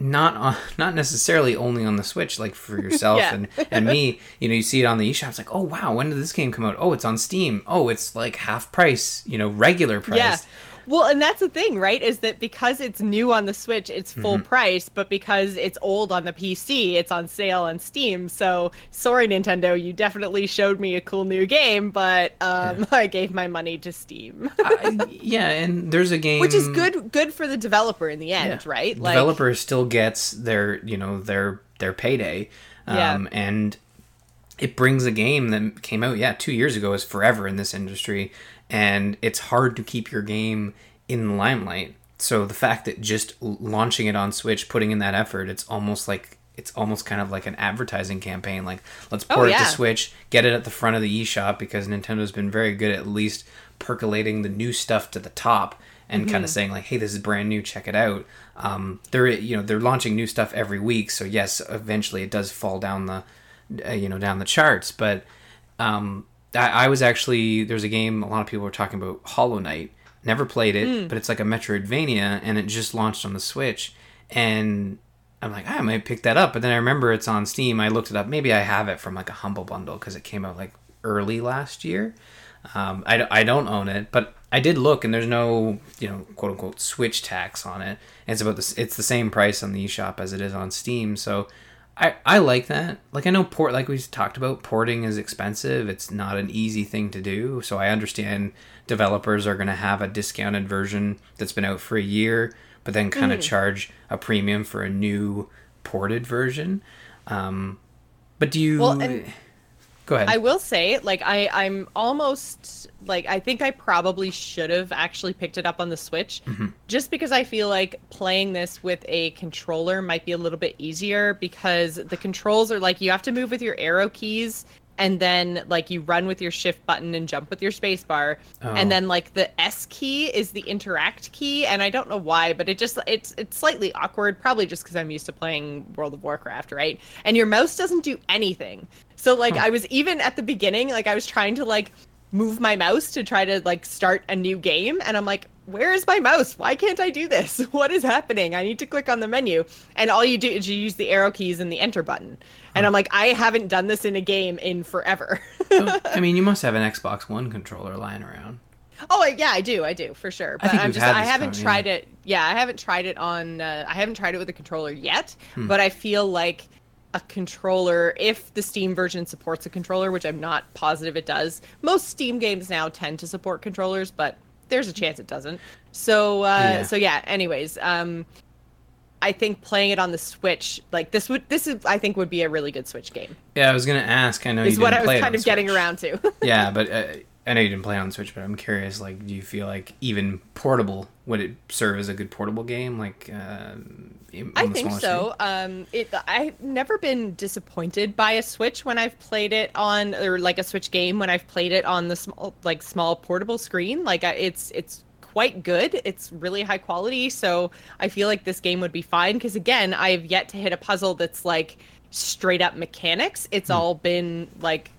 not on, not necessarily only on the Switch, like for yourself yeah. and, and me. You know, you see it on the eShop. It's like, oh wow, when did this game come out? Oh, it's on Steam. Oh, it's like half price. You know, regular price. Yeah. Well, and that's the thing, right? Is that because it's new on the Switch, it's full mm-hmm. price, but because it's old on the PC, it's on sale on Steam. So, sorry, Nintendo, you definitely showed me a cool new game, but um, yeah. I gave my money to Steam. uh, yeah, and there's a game which is good, good for the developer in the end, yeah. right? Like, developer still gets their, you know, their their payday, um, yeah. and it brings a game that came out yeah two years ago is forever in this industry and it's hard to keep your game in the limelight. So the fact that just launching it on Switch, putting in that effort, it's almost like it's almost kind of like an advertising campaign. Like let's oh, port oh, yeah. it to Switch, get it at the front of the eShop because Nintendo's been very good at least percolating the new stuff to the top and mm-hmm. kind of saying like, "Hey, this is brand new. Check it out." Um, they're you know they're launching new stuff every week, so yes, eventually it does fall down the uh, you know down the charts, but um, I, I was actually there's a game a lot of people were talking about Hollow Knight Never played it, but it's like a Metroidvania, and it just launched on the Switch. And I'm like, I might pick that up. But then I remember it's on Steam. I looked it up. Maybe I have it from like a Humble Bundle because it came out like early last year. Um, I, I don't own it, but I did look, and there's no you know quote unquote Switch tax on it. And it's about this. It's the same price on the eShop as it is on Steam. So I I like that. Like I know port like we talked about porting is expensive. It's not an easy thing to do. So I understand developers are going to have a discounted version that's been out for a year, but then kind of charge a premium for a new ported version. Um, but do you? Well, and- Go ahead. I will say, like, I I'm almost like I think I probably should have actually picked it up on the Switch, mm-hmm. just because I feel like playing this with a controller might be a little bit easier because the controls are like you have to move with your arrow keys. And then, like, you run with your shift button and jump with your space bar. Oh. And then, like, the S key is the interact key. And I don't know why, but it just, it's, it's slightly awkward, probably just because I'm used to playing World of Warcraft, right? And your mouse doesn't do anything. So like I was even at the beginning, like I was trying to like move my mouse to try to like start a new game and I'm like, where is my mouse? Why can't I do this? What is happening? I need to click on the menu. And all you do is you use the arrow keys and the enter button. And I'm like, I haven't done this in a game in forever. So, I mean, you must have an Xbox One controller lying around. oh yeah, I do, I do for sure. But think I'm we've just I haven't tried yeah. it. Yeah, I haven't tried it on uh, I haven't tried it with a controller yet, Hmm. but I feel like a controller if the Steam version supports a controller, which I'm not positive it does. Most Steam games now tend to support controllers, but there's a chance it doesn't. So uh Yeah. so yeah, anyways, um I think playing it on the Switch, like this would this is I think would be a really good Switch game. Yeah, I was gonna ask. I know Is you what I was kind of getting around to. yeah, but uh, I know you didn't play on Switch, but I'm curious. Like, do you feel like even portable would it serve as a good portable game? Like, uh, I think so. Um, it, I've never been disappointed by a Switch when I've played it on, or like a Switch game when I've played it on the small, like small portable screen. Like it's it's quite good. It's really high quality, so I feel like this game would be fine. Because again, I have yet to hit a puzzle that's like straight up mechanics. It's all been like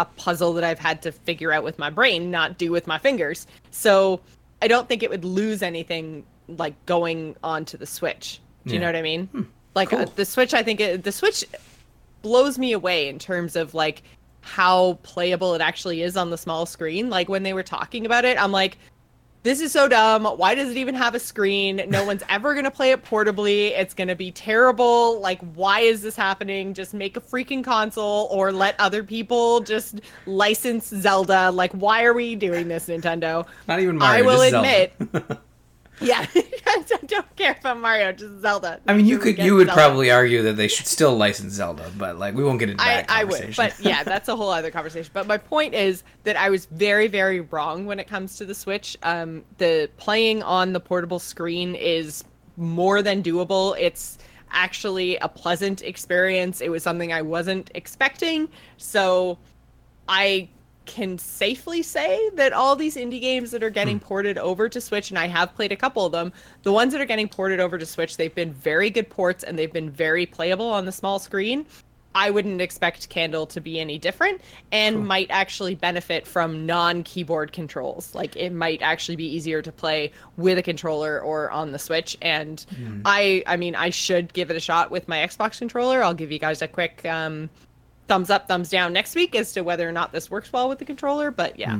a puzzle that I've had to figure out with my brain, not do with my fingers. So I don't think it would lose anything like going onto the Switch. Do you Yeah. know what I mean? Like uh, the Switch, I think it, the Switch blows me away in terms of like how playable it actually is on the small screen. Like when they were talking about it, I'm like, this is so dumb. Why does it even have a screen? No one's ever going to play it portably. It's going to be terrible. Like, why is this happening? Just make a freaking console or let other people just license Zelda. Like, why are we doing this, Nintendo? Not even Mario. I will admit. yeah, I don't care about Mario, just Zelda. I mean, you Make sure we could you would Zelda. probably argue that they should still license Zelda, but like we won't get into I, that I conversation. would, but yeah, that's a whole other conversation. But my point is that I was very, very wrong when it comes to the Switch. Um, the playing on the portable screen is more than doable. It's actually a pleasant experience. It was something I wasn't expecting, so I can safely say that all these indie games that are getting ported over to Switch, and I have played a couple of them, the ones that are getting ported over to Switch, they've been very good ports and they've been very playable on the small screen. I wouldn't expect Candle to be any different and might actually benefit from non keyboard controls. Like it might actually be easier to play with a controller or on the Switch. And I I mean I should give it a shot with my Xbox controller. I'll give you guys a quick um thumbs up, thumbs down next week as to whether or not this works well with the controller. But yeah.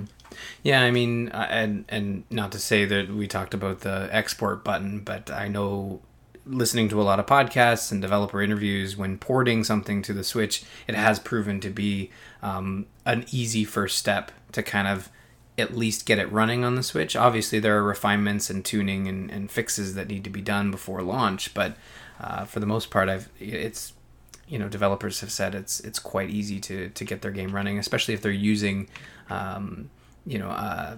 Yeah, I mean, uh, and and not to say that we talked about the export button, but I know listening to a lot of podcasts and developer interviews, when porting something to the Switch, it has proven to be um, an easy first step to kind of at least get it running on the Switch. Obviously, there are refinements and tuning and, and fixes that need to be done before launch, but uh, for the most part, I've it's you know developers have said it's it's quite easy to to get their game running, especially if they're using um, you know uh,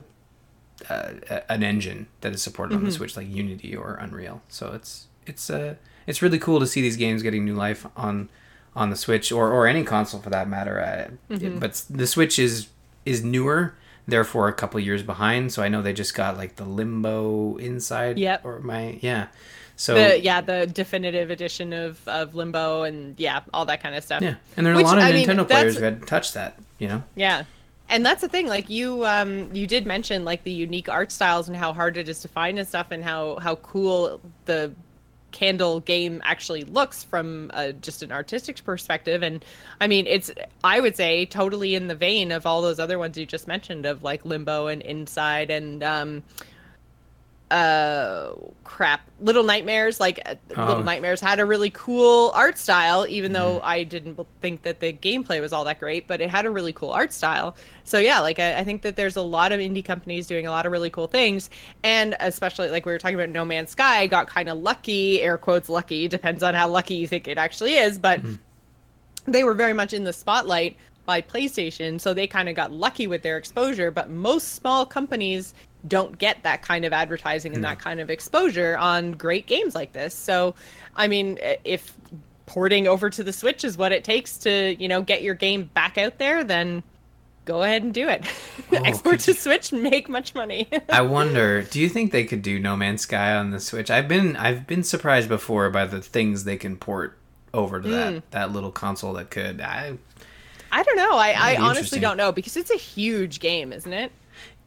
uh, an engine that is supported on the Switch like Unity or Unreal. So it's it's uh it's really cool to see these games getting new life on on the Switch or or any console for that matter. Uh, it- but the Switch is is newer. Therefore, a couple years behind. So I know they just got like the Limbo Inside. Yep. Or my yeah. So The yeah, the definitive edition of, of Limbo and yeah, all that kind of stuff. yeah, and there are Which, a lot of I mean, Nintendo players that's- who had touched that. You know. Yeah. and that's the thing like you um you did mention like the unique art styles and how hard it is to find and stuff and how how cool the candle game actually looks from uh, just an artistic perspective and i mean it's i would say totally in the vein of all those other ones you just mentioned of like limbo and inside and um uh crap little nightmares like uh, Oh. little nightmares had a really cool art style even though Mm-hmm. i didn't think that the gameplay was all that great but it had a really cool art style so yeah like I, I think that there's a lot of indie companies doing a lot of really cool things and especially like we were talking about no man's sky got kind of lucky air quotes lucky depends on how lucky you think it actually is but they were very much in the spotlight by PlayStation, so they kind of got lucky with their exposure. But most small companies don't get that kind of advertising and that kind of exposure on great games like this. So, I mean, if porting over to the Switch is what it takes to, you know, get your game back out there, then go ahead and do it. Oh, Export to you- Switch, make much money. I wonder, do you think they could do No Man's Sky on the Switch? I've been I've been surprised before by the things they can port over to Hmm. that that little console that could. I I don't know. I, I honestly don't know because it's a huge game, isn't it?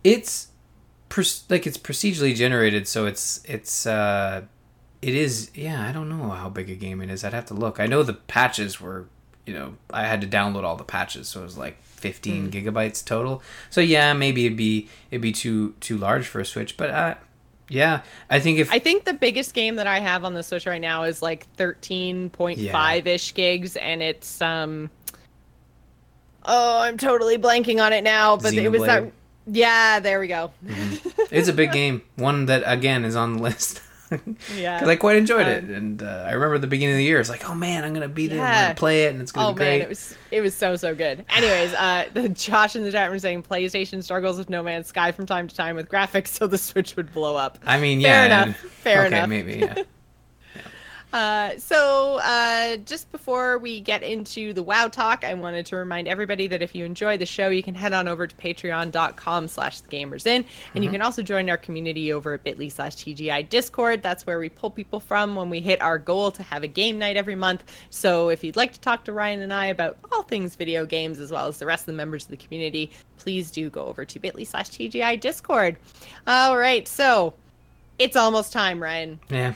it's like it's procedurally generated, so it's it's uh it is yeah. I don't know how big a game it is. I'd have to look. I know the patches were you know I had to download all the patches, so it was like 15 gigabytes total. So yeah, maybe it'd be it'd be too too large for a Switch, but uh yeah, I think if I think the biggest game that I have on the Switch right now is like 13.5 ish gigs, and it's um. Oh, I'm totally blanking on it now, but it was that. Yeah, there we go. it's a big game, one that again is on the list. Yeah. Because I quite enjoyed Um, it, and uh, I remember the beginning of the year, it's like, oh man, I'm gonna beat it, I'm Yeah. gonna play it, and it's gonna Oh be great. man, it was it was so so good. Anyways, uh, the Josh in the chat room saying PlayStation struggles with No Man's Sky from time to time with graphics, so the Switch would blow up. I mean, yeah. Fair yeah, enough, fair enough. okay, enough. maybe, yeah. Uh, so, uh, just before we get into the WoW talk, I wanted to remind everybody that if you enjoy the show, you can head on over to patreon.com slash thegamersinn. And you can also join our community over at bit.ly slash TGI Discord. That's where we pull people from when we hit our goal to have a game night every month. So if you'd like to talk to Ryan and I about all things video games, as well as the rest of the members of the community, please do go over to bit.ly slash TGI Discord. All right, so it's almost time, Ryan yeah.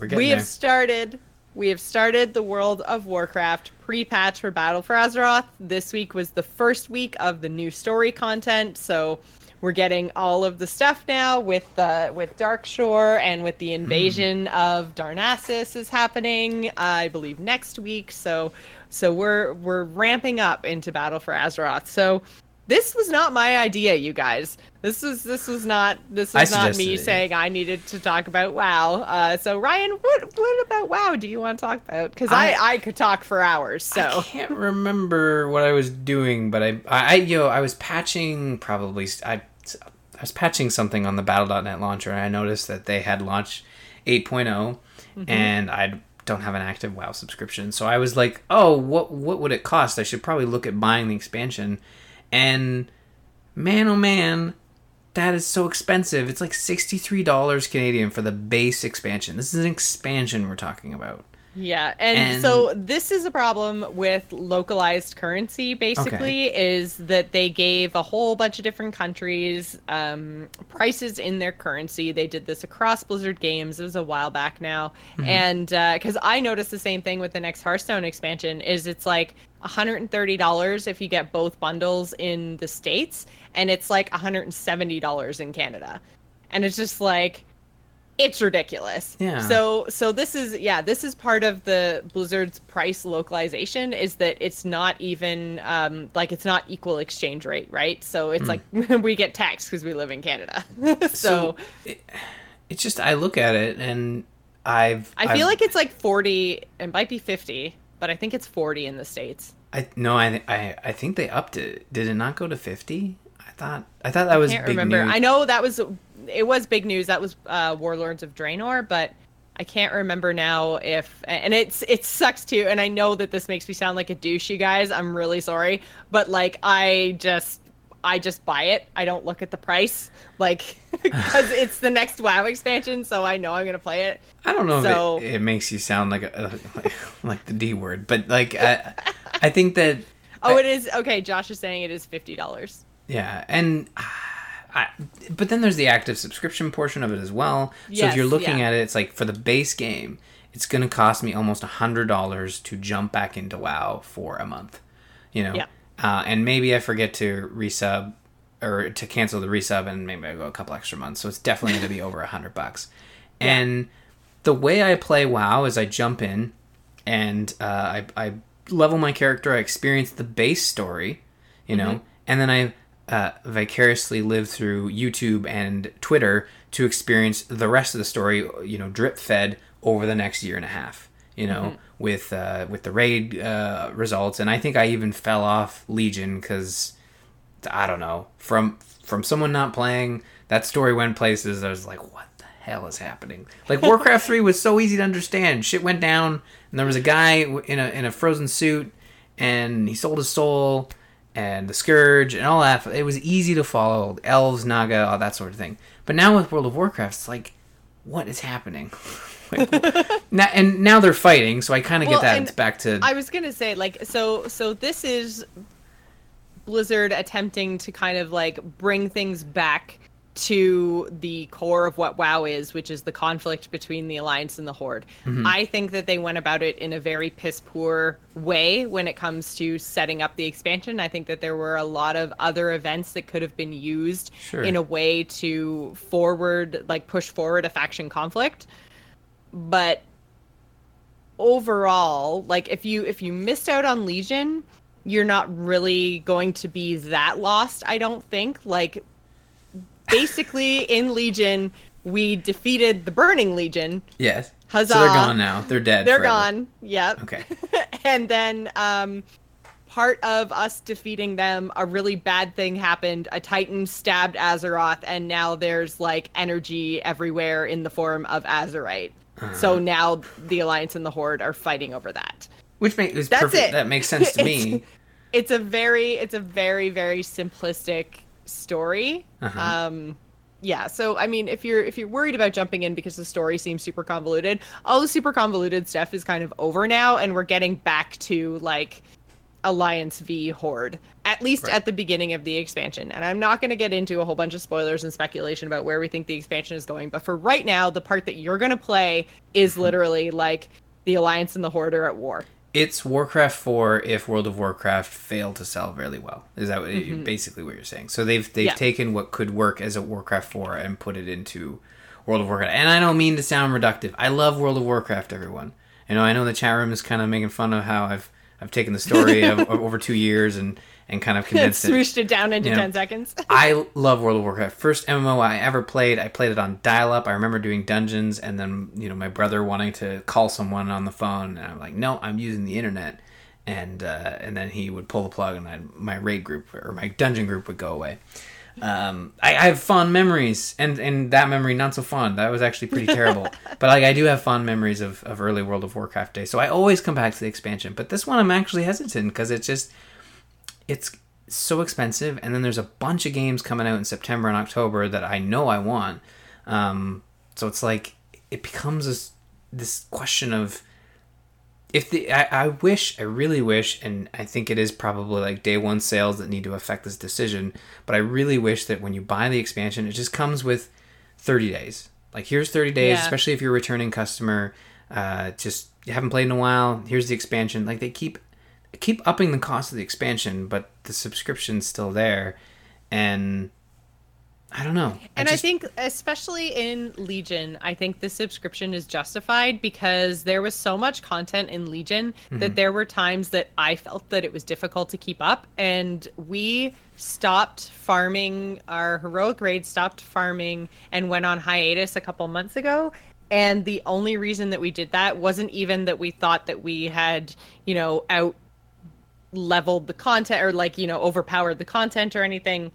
We there. have started we have started the world of warcraft pre-patch for battle for azeroth. This week was the first week of the new story content so we're getting all of the stuff now with uh, with darkshore and with the invasion of darnassus is happening i believe next week. So so we're we're ramping up into battle for azeroth. So this was not my idea you guys this was this was not this was not me it. saying I needed to talk about WoW. Uh, so Ryan, what what about WoW do you want to talk about? Because I, I- I could talk for hours. So I can't remember what I was doing, but I, I, I yo, I was patching probably. I, I was patching something on the Battle.net launcher, and I noticed that they had launched 8.0, and I don't have an active WoW subscription, so I was like, oh, what what would it cost? I should probably look at buying the expansion, and man, oh man. That is so expensive. It's like $63 Canadian for the base expansion. This is an expansion we're talking about. Yeah, and, And- so this is a problem with localized currency. Basically, is that they gave a whole bunch of different countries um, prices in their currency. They did this across Blizzard games. It was a while back now, and because I noticed the same thing with the next Hearthstone expansion, is it's like $130 if you get both bundles in the states and it's like $170 in Canada. And it's just like it's ridiculous. Yeah. So so this is yeah, this is part of the Blizzard's price localization is that it's not even um like it's not equal exchange rate, right? So it's like we get taxed because we live in Canada. so, it, it's just I look at it and I've I feel like it's like 40 it might be 50, but I think it's 40 in the states. I no I I I think they upped it. Did it not go to fifty? I thought I thought that was can't big remember. news. I know that was it was big news. That was uh, Warlords of Draenor, but I can't remember now if and it's it sucks too. And I know that this makes me sound like a douche, you guys. I'm really sorry, but like I just I just buy it. I don't look at the price, like because it's the next WoW expansion, so I know I'm gonna play it. I don't know So- if it, it makes you sound like a like, like the D word, but like I I think that Oh, I- it is okay. Josh is saying it is fifty dollars. Yeah, and I, but then there's the active subscription portion of it as well. So if you're looking yeah. at it, it's like for the base game, it's going to cost me almost a hundred dollars to jump back into WoW for a month. You know, Yeah. uh, and maybe I forget to resub or to cancel the resub, and maybe I go a couple extra months. So it's definitely going to be over a hundred bucks. And the way I play WoW is I jump in and uh, I, I level my character. I experience the base story, you know, and then I uh, vicariously live through YouTube and Twitter to experience the rest of the story, you know, drip fed over the next year and a half, you know, with uh, with the raid uh, results. And I think I even fell off Legion because I don't know from from someone not playing that story went places. I was like, what the hell is happening? Like Warcraft three was so easy to understand. Shit went down, and there was a guy in a in a frozen suit, and he sold his soul, and the scourge, and all that. It was easy to follow. Elves, Naga, all that sort of thing. But now with World of Warcraft, it's like, what is happening? Like, now, and now they're fighting, so I kind of Well, get that. It's back to I was gonna say like so so this is Blizzard attempting to kind of like bring things back to the core of what WoW is, which is the conflict between the Alliance and the Horde. Mm-hmm. I think that they went about it in a very piss poor way when it comes to setting up the expansion. I think that there were a lot of other events that could have been used Sure. in a way to forward, like push forward a faction conflict. But overall like if you if you missed out on legion you're not really going to be that lost i don't think like basically in legion we defeated the burning legion yes. Huzzah. So they're gone now. They're dead. they're forever. gone yep Okay. and then um part of us defeating them a really bad thing happened a titan stabbed azeroth and now there's like energy everywhere in the form of azerite Uh-huh. so now the alliance and the horde are fighting over that Which makes That's perfect. it. That makes sense to me. It's a very it's a very very simplistic story Uh-huh. um yeah so i mean if you're if you're worried about jumping in because the story seems super convoluted all the super convoluted stuff is kind of over now and we're getting back to like alliance v horde at least Right. at the beginning of the expansion and i'm not going to get into a whole bunch of spoilers and speculation about where we think the expansion is going but for right now the part that you're going to play is Mm-hmm. literally like the alliance and the horde are at war It's Warcraft 4 if World of Warcraft failed to sell really well. Is that what, basically what you're saying? So they've they've Mm-hmm. Yeah. taken what could work as a Warcraft 4 and put it into World of Warcraft. And I don't mean to sound reductive. I love World of Warcraft, everyone. You know, I know the chat room is kind of making fun of how I've I've taken the story of, of over two years and and kind of condensed it. swooshed it down into Yeah. 10 seconds I love World of Warcraft. First MMO I ever played. I played it on dial up. I remember doing dungeons and then, you know, my brother wanting to call someone on the phone and I'm like, "No, I'm using the internet." And uh, and then he would pull the plug and I'd, my raid group or my dungeon group would go away. Um, I, I have fond memories, and and that memory not so fond. That was actually pretty terrible. but like I do have fond memories of, of early World of Warcraft days. So I always come back to the expansion. But this one I'm actually hesitant because it's just it's so expensive and then there's a bunch of games coming out in september and october that i know i want. Um, so it's like it becomes this this question of if the I, I wish i really wish and i think it is probably like day one sales that need to affect this decision but i really wish that when you buy the expansion it just comes with 30 days. Like here's 30 days Yeah. especially if you're a returning customer uh, just you haven't played in a while here's the expansion. Like they keep keep upping the cost of the expansion, but the subscription's still there, and I don't know. And just- I think, especially in Legion, I think the subscription is justified because there was so much content in Legion Mm-hmm. that there were times that I felt that it was difficult to keep up. And we stopped farming, our heroic raid stopped farming and went on hiatus a couple months ago. And the only reason that we did that wasn't even that we thought that we had, you know, out leveled the content or like, you know, overpowered the content or anything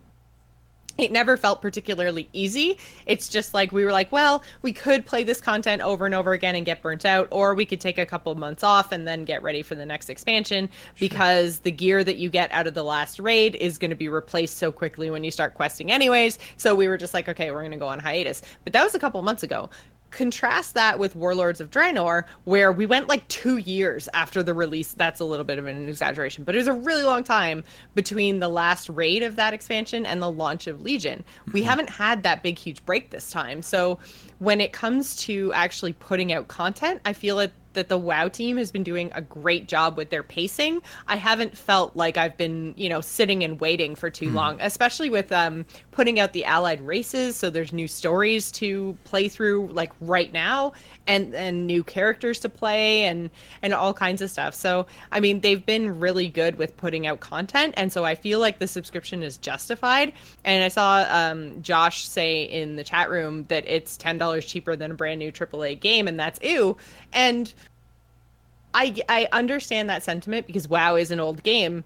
it never felt particularly easy. It's just like we were like, well, we could play this content over and over again and get burnt out, or we could take a couple of months off and then get ready for the next expansion because the gear that you get out of the last raid is going to be replaced so quickly when you start questing, anyways. So we were just like, okay, we're going to go on hiatus. But that was a couple months ago. Contrast that with Warlords of Draenor, where we went like two years after the release. That's a little bit of an exaggeration, but it was a really long time between the last raid of that expansion and the launch of Legion. We Mm-hmm. haven't had that big, huge break this time. So when it comes to actually putting out content, I feel it that the WoW team has been doing a great job with their pacing. I haven't felt like I've been, you know, sitting and waiting for too long, especially with um, putting out the allied races. So there's new stories to play through, like right now, and and new characters to play, and and all kinds of stuff. So I mean, they've been really good with putting out content, and so I feel like the subscription is justified. And I saw um, Josh say in the chat room that it's ten dollars cheaper than a brand new AAA game, and that's ew. And I I understand that sentiment because WoW is an old game.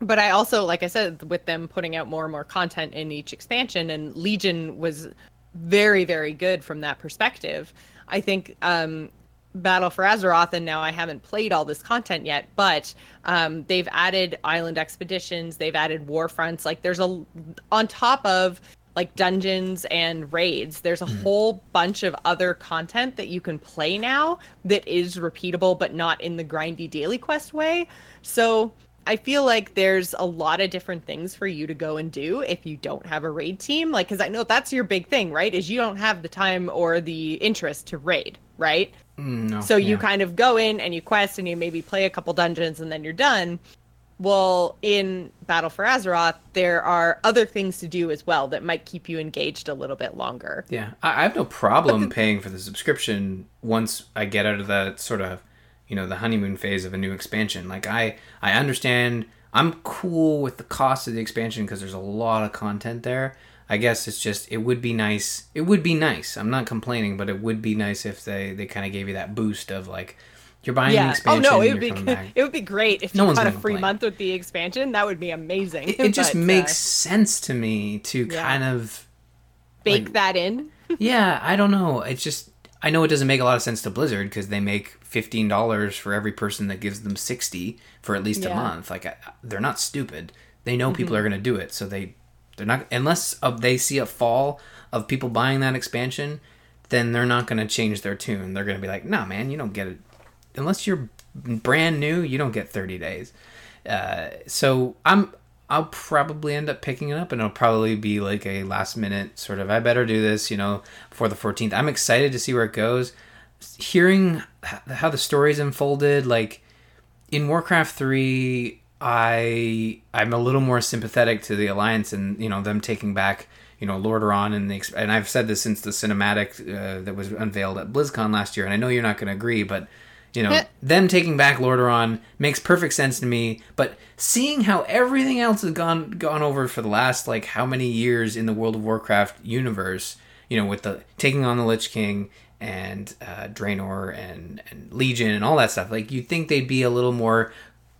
But I also, like I said, with them putting out more and more content in each expansion, and Legion was very, very good from that perspective. I think um, Battle for Azeroth, and now I haven't played all this content yet, but um, they've added island expeditions, they've added war fronts. Like there's a on top of like dungeons and raids, there's a whole bunch of other content that you can play now that is repeatable, but not in the grindy daily quest way. So I feel like there's a lot of different things for you to go and do if you don't have a raid team. Like, because I know that's your big thing, right? Is you don't have the time or the interest to raid, right? Mm, no, So you yeah. kind of go in and you quest and you maybe play a couple dungeons and then you're done. Well, in Battle for Azeroth, there are other things to do as well that might keep you engaged a little bit longer. Yeah, I, I have no problem paying for the subscription once I get out of that sort of, you know, the honeymoon phase of a new expansion. Like I, I understand. I'm cool with the cost of the expansion because there's a lot of content there. I guess it's just it would be nice. It would be nice. I'm not complaining, but it would be nice if they they kind of gave you that boost of like you're buying the Yeah. Oh expansion. no, it would be it would be great if No you got a free complain. month with the expansion. That would be amazing. It, it just But, uh, makes sense to me to Yeah. kind of bake like- that in. yeah, I don't know. It's just I know it doesn't make a lot of sense to Blizzard because they make fifteen dollars for every person that gives them sixty for at least a Yeah. Mm-hmm. month. Like I, they're not stupid. They know people are going to do it, so they they're not unless uh, they see a fall of people buying that expansion, then they're not going to change their tune. They're going to be like, "No, man, you don't get it unless you're brand new. You don't get thirty days." Uh, so I'm I'll probably end up picking it up, and it'll probably be like a last minute sort of I better do this, you know, for the 14th. I'm excited to see where it goes. Hearing how the story's unfolded, like in Warcraft 3, I I'm a little more sympathetic to the Alliance and you know them taking back you know Lordaeron and the and I've said this since the cinematic uh, that was unveiled at BlizzCon last year, and I know you're not going to agree, but you know them taking back Lordaeron makes perfect sense to me. But seeing how everything else has gone gone over for the last like how many years in the World of Warcraft universe, you know, with the taking on the Lich King and uh, Draenor and and Legion and all that stuff, like you'd think they'd be a little more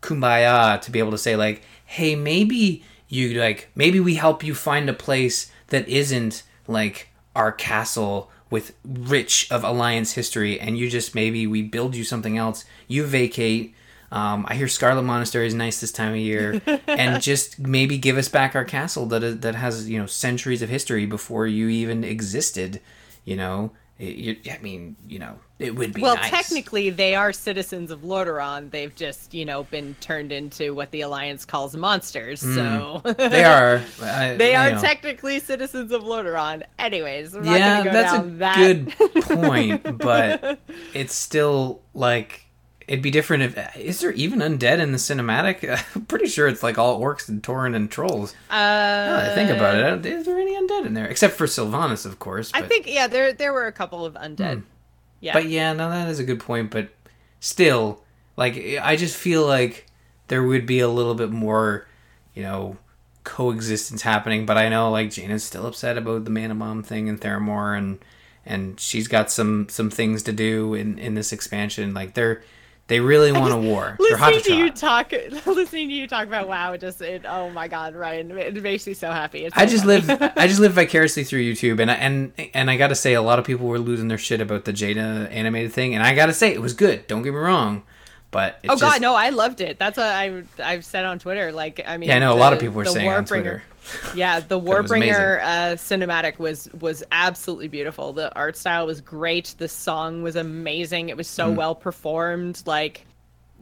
kumbaya to be able to say like, hey, maybe you like maybe we help you find a place that isn't like our castle with rich of alliance history and you just maybe we build you something else. You vacate. Um, i hear scarlet monastery is nice this time of year. And just maybe give us back our castle that that has you know centuries of history before you even existed you know it, you, i mean you know it would be Well, nice. technically, they are citizens of Lordaeron. They've just, you know, been turned into what the Alliance calls monsters. So Hmm. they are I- they are know. technically citizens of Lordaeron. Anyways, yeah go that's a that. good point but it's still like it'd be different if is there even undead in the cinematic? I'm pretty sure it's like all orcs and tauren and trolls. Uh, now I think about it is there any undead in there? Except for sylvanas of course I think yeah, there there were a couple of undead. Yeah, but yeah no that is a good point but still like i just feel like there would be a little bit more you know coexistence happening but i know like Jaina's still upset about the mana bomb thing in Theramore and and she's got some some things to do in in this expansion. Like they're they really want a war listening to you talk, listening to you talk about WoW, it just it, oh my god, Ryan, it makes me so happy. It's so I just funny. live I just live vicariously through YouTube and I, and and I got to say a lot of people were losing their shit about the Jaina animated thing and I got to say it was good don't get me wrong But oh god, no, I loved it. That's what I I've said on Twitter. Like, I mean, yeah, I know the, a lot of people were saying on Twitter. Yeah, the Warbringer uh, cinematic was was absolutely beautiful. The art style was great. The song was amazing. It was so mm. well performed. Like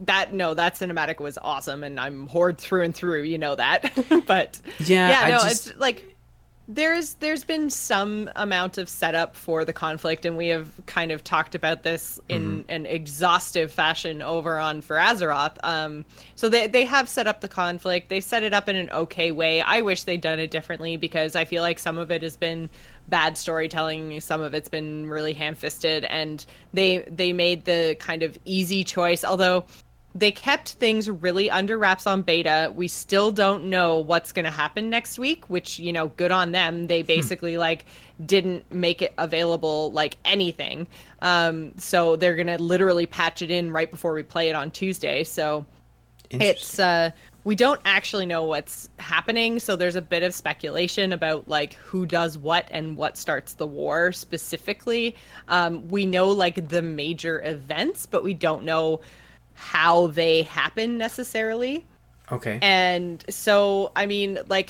that no that cinematic was awesome and i'm Horde through and through you know that but yeah yeah no just... it's like there's there's been some amount of setup for the conflict and we have kind of talked about this in mm-hmm. an exhaustive fashion over on for azeroth. Um so they, they have set up the conflict. They set it up in an okay way. I wish they'd done it differently because i feel like some of it has been bad storytelling. Some of it's been really ham-fisted and they they made the kind of easy choice. Although they kept things really under wraps on beta. We still don't know what's going to happen next week, which, you know, good on them. They hmm. basically hmm. like didn't make it available like anything. Um, so they're going to literally patch it in right before we play it on Tuesday. So it's uh we don't actually know what's happening, so there's a bit of speculation about like who does what and what starts the war specifically. Um, we know like the major events, but we don't know how they happen necessarily. Okay. And so, I mean, like,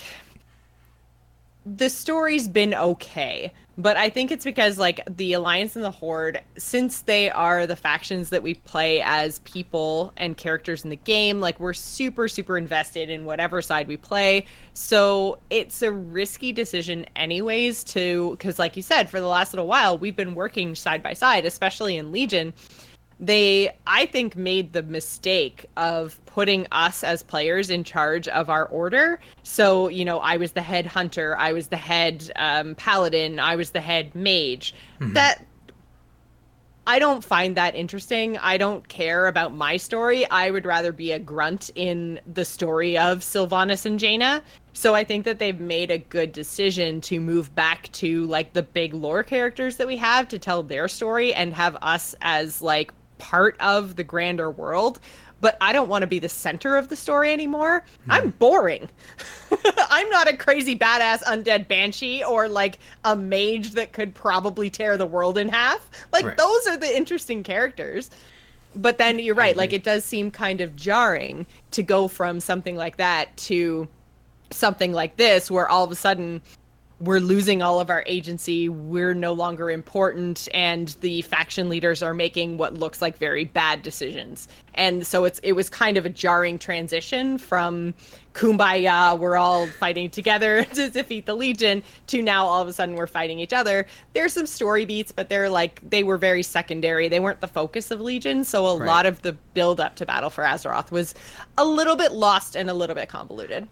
the story's been okay, but I think it's because, like, the Alliance and the Horde, since they are the factions that we play as people and characters in the game, like, we're super, super invested in whatever side we play. So it's a risky decision, anyways, to, because, like you said, for the last little while, we've been working side by side, especially in Legion they i think made the mistake of putting us as players in charge of our order. So you know i was the head hunter i was the head um, paladin i was the head mage. Mm-hmm. that i don't find that interesting. I don't care about my story. I would rather be a grunt in the story of sylvanas and jaina. So I think that they've made a good decision to move back to like the big lore characters that we have to tell their story and have us as like part of the grander world but I don't want to be the center of the story anymore. Hmm. I'm boring. I'm not a crazy badass undead banshee or like a mage that could probably tear the world in half. Like right. those are the interesting characters. But then you're right, like it does seem kind of jarring to go from something like that to something like this where all of a sudden we're losing all of our agency we're no longer important and the faction leaders are making what looks like very bad decisions. And so it's it was kind of a jarring transition from kumbaya we're all fighting together to defeat the legion to now all of a sudden we're fighting each other. There's some story beats but they're like they were very secondary. They weren't the focus of legion so a right. lot of the build up to battle for azeroth was a little bit lost and a little bit convoluted.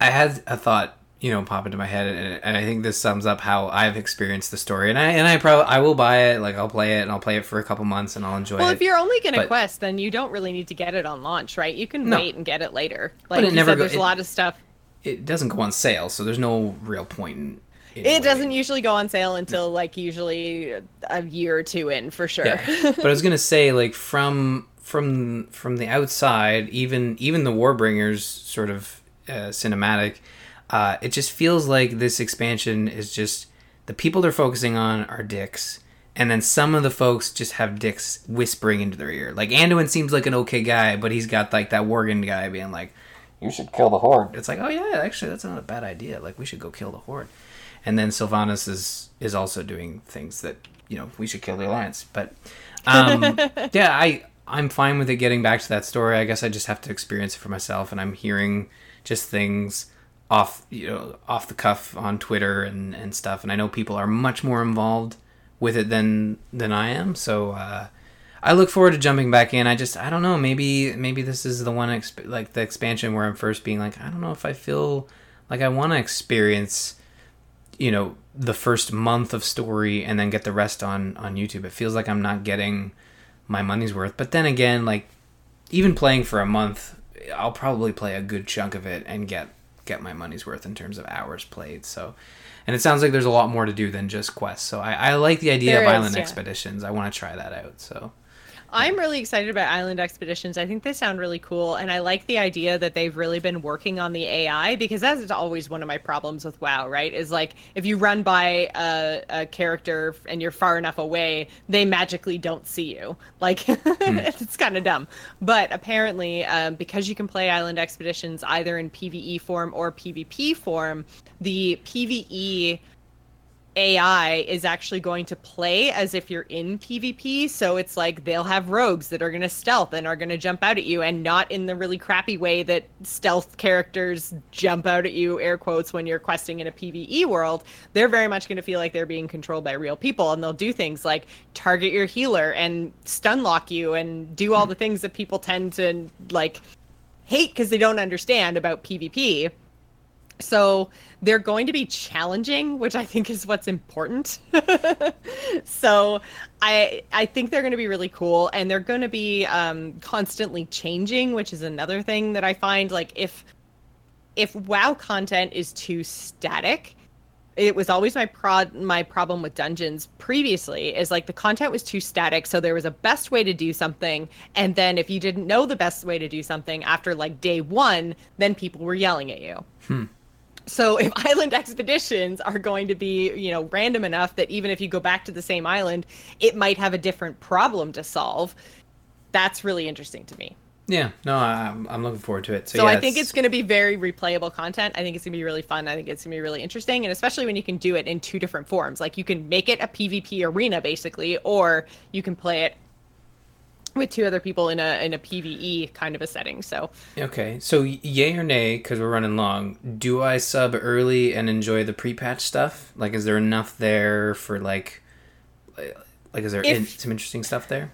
I had a thought you know pop into my head and, and, I think this sums up how I've experienced the story and I and I probably I will buy it like I'll play it and I'll play it for a couple months and I'll enjoy well, it. Well, if you're only going to quest then you don't really need to get it on launch, right? You can no. wait and get it later. Like but it never said, go, there's it, a lot of stuff. It doesn't go on sale, so there's no real point in it doesn't usually go on sale until like usually a year or two in for sure. Yeah. but I was gonna say like from from from the outside, even even the Warbringers sort of uh, cinematic, uh, it just feels like this expansion is just the people they're focusing on are dicks, and then some of the folks just have dicks whispering into their ear. Like Anduin seems like an okay guy, but he's got like that Worgen guy being like, "You should kill the horde." It's like, oh yeah, actually that's not a bad idea. Like we should go kill the horde. And then Sylvanas is is also doing things that you know we should kill the alliance. But um, yeah, I I'm fine with it getting back to that story. I guess I just have to experience it for myself, and I'm hearing just things off you know off the cuff on Twitter and and stuff, and I know people are much more involved with it than than I am. So uh, I look forward to jumping back in. I just I don't know maybe maybe this is the one exp- like the expansion where I'm first being like I don't know if I feel like I want to experience you know the first month of story and then get the rest on on YouTube. It feels like I'm not getting my money's worth. But then again, like even playing for a month, I'll probably play a good chunk of it and get get my money's worth in terms of hours played. So, and it sounds like there's a lot more to do than just quests. So I, I like the idea there of is, island yeah. expeditions. I want to try that out. So. I'm really excited about Island Expeditions. I think they sound really cool, and I like the idea that they've really been working on the AI because that's always one of my problems with WoW. Right? Is like if you run by a, a character and you're far enough away, they magically don't see you. Like hmm. it's kind of dumb. But apparently, um, because you can play Island Expeditions either in PVE form or PvP form, the PVE AI is actually going to play as if you're in PvP. So it's like they'll have rogues that are going to stealth and are going to jump out at you, and not in the really crappy way that stealth characters jump out at you, air quotes, when you're questing in a PvE world. They're very much going to feel like they're being controlled by real people, and they'll do things like target your healer and stun lock you and do all the things that people tend to like hate because they don't understand about PvP. So they're going to be challenging, which I think is what's important. so I I think they're going to be really cool, and they're going to be um, constantly changing, which is another thing that I find like if if WoW content is too static. It was always my prod my problem with dungeons previously is like the content was too static so there was a best way to do something and then if you didn't know the best way to do something after like day 1 then people were yelling at you. Hmm. So if island expeditions are going to be, you know, random enough that even if you go back to the same island, it might have a different problem to solve, that's really interesting to me. Yeah, no, I'm, I'm looking forward to it. So, so yeah, I think it's, it's going to be very replayable content. I think it's going to be really fun. I think it's going to be really interesting, and especially when you can do it in two different forms. Like you can make it a PvP arena basically, or you can play it with two other people in a in a PVE kind of a setting. So okay, so yay or nay because we're running long. Do I sub early and enjoy the pre-patch stuff? Like, is there enough there for like, like is there if, in, some interesting stuff there?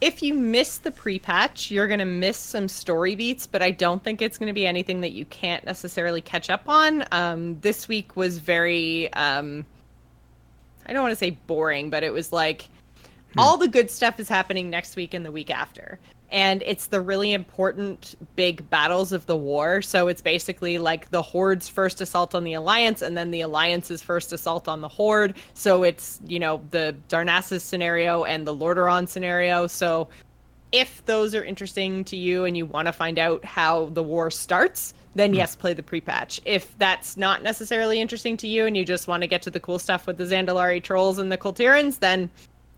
If you miss the pre-patch, you're gonna miss some story beats, but I don't think it's gonna be anything that you can't necessarily catch up on. Um, this week was very, um, I don't want to say boring, but it was like. All the good stuff is happening next week and the week after. And it's the really important big battles of the war. So it's basically like the Horde's first assault on the Alliance and then the Alliance's first assault on the Horde. So it's, you know, the Darnassus scenario and the Lordaeron scenario. So if those are interesting to you and you want to find out how the war starts, then hmm. yes, play the pre-patch. If that's not necessarily interesting to you and you just want to get to the cool stuff with the Zandalari trolls and the Kul Tirans, then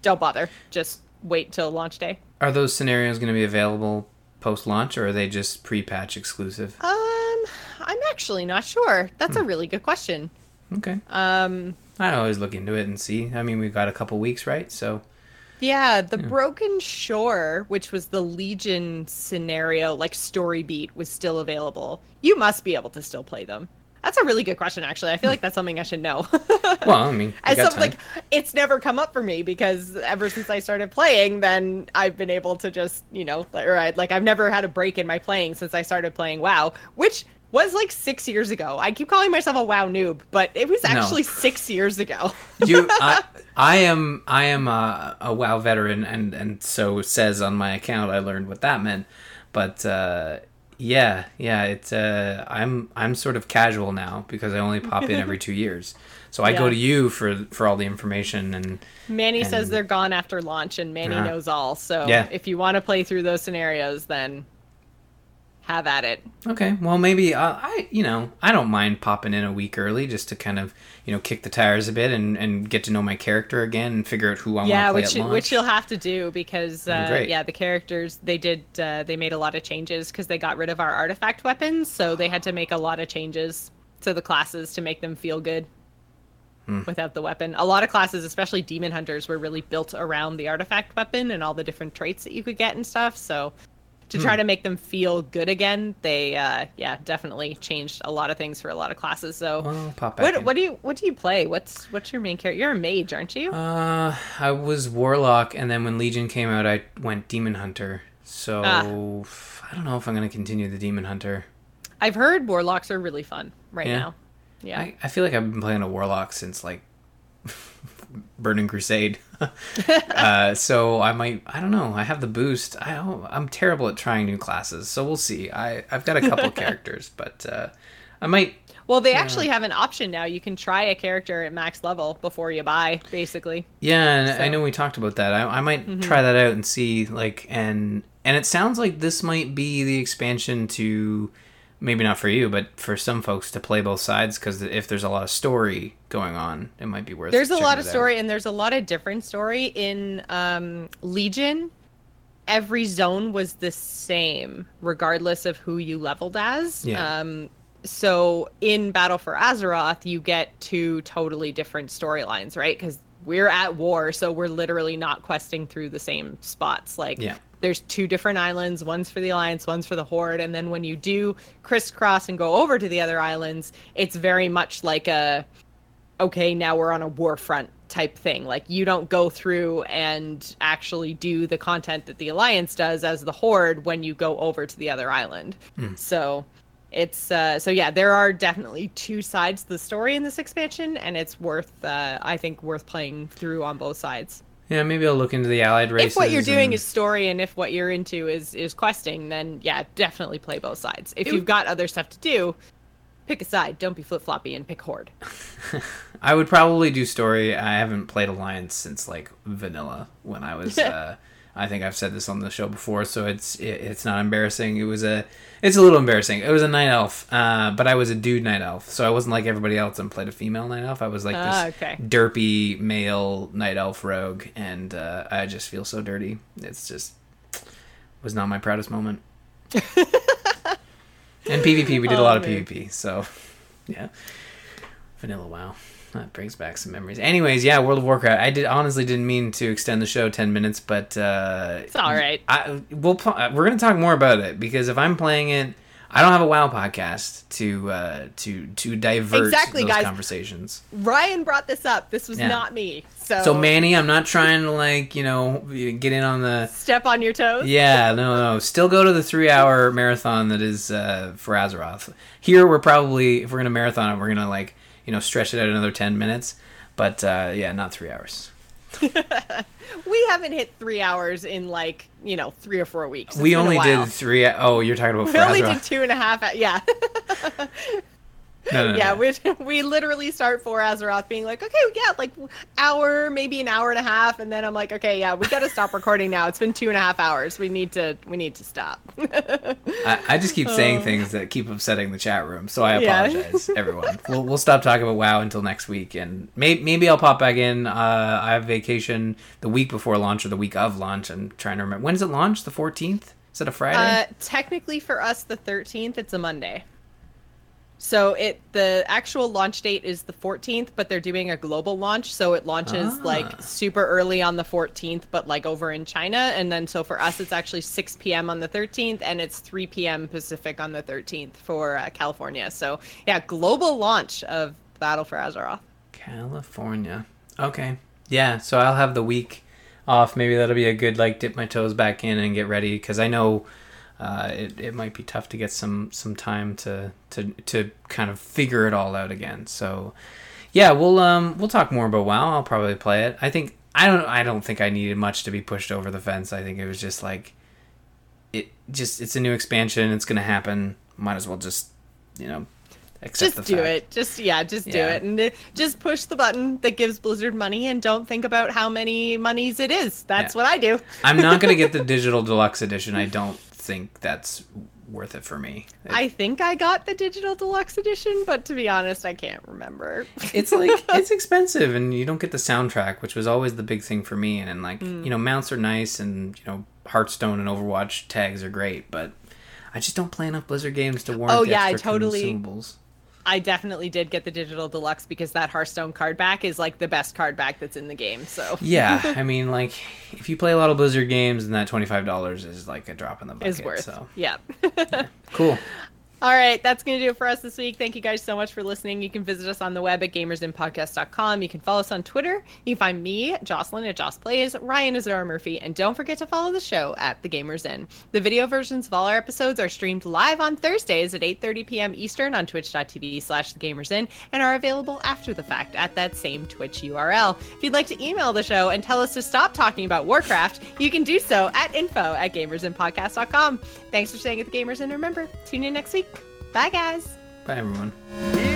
don't bother. Just wait till launch day. Are those scenarios going to be available post launch or are they just pre patch exclusive? Um, I'm actually not sure. That's hmm. a really good question. Okay. Um, I always look into it and see. I mean, we've got a couple weeks, right? So. Yeah, the yeah. Broken Shore, which was the Legion scenario, like story beat, was still available. You must be able to still play them. That's a really good question, actually. I feel like that's something I should know. well, I mean, as something like it's never come up for me because ever since I started playing, then I've been able to just, you know, right, like I've never had a break in my playing since I started playing WoW, which was like six years ago. I keep calling myself a WoW noob, but it was actually no. six years ago. you, I, I, am, I am a, a, WoW veteran, and and so says on my account. I learned what that meant, but uh, yeah, yeah. It's uh, I'm I'm sort of casual now because I only pop in every two years. So I yeah. go to you for for all the information and. Manny and, says they're gone after launch, and Manny uh, knows all. So yeah. if you want to play through those scenarios, then have at it. Okay, well maybe uh, I you know I don't mind popping in a week early just to kind of you know kick the tires a bit and, and get to know my character again and figure out who I yeah, want to play Yeah, which, which you'll have to do because uh, yeah the characters they did uh, they made a lot of changes because they got rid of our artifact weapons so they had to make a lot of changes to the classes to make them feel good. Hmm. Without the weapon, a lot of classes, especially demon hunters, were really built around the artifact weapon and all the different traits that you could get and stuff. So to try hmm. to make them feel good again. They, uh, yeah, definitely changed a lot of things for a lot of classes. So, well, what, what do you what do you play? What's what's your main character? You're a mage, aren't you? Uh, I was warlock, and then when Legion came out, I went demon hunter. So ah. I don't know if I'm gonna continue the demon hunter. I've heard warlocks are really fun right yeah. now. Yeah, I, I feel like I've been playing a warlock since like Burning Crusade. uh, so I might, I don't know. I have the boost. I don't, I'm terrible at trying new classes, so we'll see. I I've got a couple characters, but uh, I might. Well, they actually have an option now. You can try a character at max level before you buy, basically. Yeah, and I know we talked about that. I, I might try that out and see like and and it sounds like this might be the expansion to maybe not for you, but for some folks to play both sides because if there's a lot of story going on, it might be worth. There's a lot of it out. story, and there's a lot of different story in um, Legion. Every zone was the same, regardless of who you leveled as. Yeah. Um, so in Battle for Azeroth, you get two totally different storylines, right? Because we're at war, so we're literally not questing through the same spots. Like, Yeah. There's two different islands. One's for the alliance one's for the horde. And then when you do crisscross and go over to the other islands it's very much like a okay now we're on a war front type thing. Like you don't go through and actually do the content that the alliance does as the horde when you go over to the other island. So it's uh so yeah there are definitely two sides to the story in this expansion and it's worth uh i think worth playing through on both sides Yeah, maybe I'll look into the allied races. if what you're doing and- is story and if what you're into is is questing then yeah definitely play both sides if you've got other stuff to do pick a side don't be flip-floppy and pick horde I would probably do story. I haven't played Alliance since like vanilla when I was. uh, I think I've said this on the show before, so it's it, it's not embarrassing. It was a it's a little embarrassing. It was a night elf, uh, but I was a dude night elf, so I wasn't like everybody else and played a female night elf. I was like Ah, this okay. derpy male night elf rogue, and uh, I just feel so dirty. It's just was not my proudest moment. and PvP, we did a Oh, lot of. PvP, so yeah. Vanilla WoW. That brings back some memories. Anyways, yeah, World of Warcraft. I did honestly didn't mean to extend the show ten minutes, but uh, it's all right I we'll pl- we're gonna talk more about it because if I'm playing it, I don't have a WoW podcast to uh, to to divert Exactly, those guys. conversations. ryan brought this up this was Yeah. not me so, So Manny, I'm not trying to like you know get in on the step on your toes yeah, no, no. Still go to the three hour marathon that is uh, for Azeroth. Here, we're probably, if we're going to marathon it, we're going to, like, you know, stretch it out another 10 minutes. But, uh, yeah, not three hours. we haven't hit three hours in like you know three or four weeks It's we only did three. Oh, you're talking about we only did two and a half yeah No, no, no. yeah, we we literally start for Azeroth being like, okay, yeah, like hour, maybe an hour and a half, and then I'm like, okay, yeah, we got to stop recording now. It's been two and a half hours. We need to we need to stop. I, I just keep saying things that keep upsetting the chat room, so I Uh. Yeah. apologize, everyone. We'll, we'll stop talking about WoW until next week, and may, maybe I'll pop back in. Uh, I have vacation the week before launch or the week of launch. I'm trying to remember. when is it launch? The 14th? Is it a Friday? uh, technically, for us, the 13th, it's a Monday. So it the actual launch date is the 14th, but they're doing a global launch, so it launches Ah. like super early on the 14th, but like over in China, and then so for us it's actually 6 p.m. on the 13th, and it's 3 p.m. Pacific on the 13th for uh, California. So yeah, global launch of Battle for Azeroth. California. Okay. Yeah, so I'll have the week off. Maybe that'll be a good like dip my toes back in and get ready because I know uh, it it might be tough to get some some time to to to kind of figure it all out again. So yeah, we'll um we'll talk more about WoW. I'll probably play it. I think I don't I don't think I needed much to be pushed over the fence. I think it was just like it just it's a new expansion. It's gonna happen. Might as well just you know accept Just do fact. it. Just yeah, just do it, and uh, just push the button that gives Blizzard money, and don't think about how many monies it is. That's Yeah. what I do. I'm not gonna get the digital deluxe edition. I don't think that's worth it for me. I think I got the digital deluxe edition, but to be honest, I can't remember. It's like it's expensive, and you don't get the soundtrack, which was always the big thing for me. And, like Mm. you know, mounts are nice, and you know, Hearthstone and Overwatch tags are great, but I just don't play enough Blizzard games to warrant Oh, the yeah, I extra totally- consumables. I definitely did get the digital deluxe because that Hearthstone card back is like the best card back that's in the game. So Yeah, I mean, like if you play a lot of Blizzard games, and that twenty five dollars is like a drop in the bucket. is worth. So Yeah. cool. All right, that's going to do it for us this week. Thank you guys so much for listening. You can visit us on the web at gamersinpodcast.com. You can follow us on Twitter. You can find me, Jocelyn at Joss Plays, Ryan is Zara Murphy, and don't forget to follow the show at The Gamers Inn. The video versions of all our episodes are streamed live on Thursdays at 8.30 p.m. Eastern on twitch.tv slash The Gamers Inn and are available after the fact at that same Twitch URL. If you'd like to email the show and tell us to stop talking about Warcraft, you can do so at info at gamersinpodcast.com. Thanks for staying at The Gamers Inn. Remember, tune in next week. Bye, guys. Bye, everyone.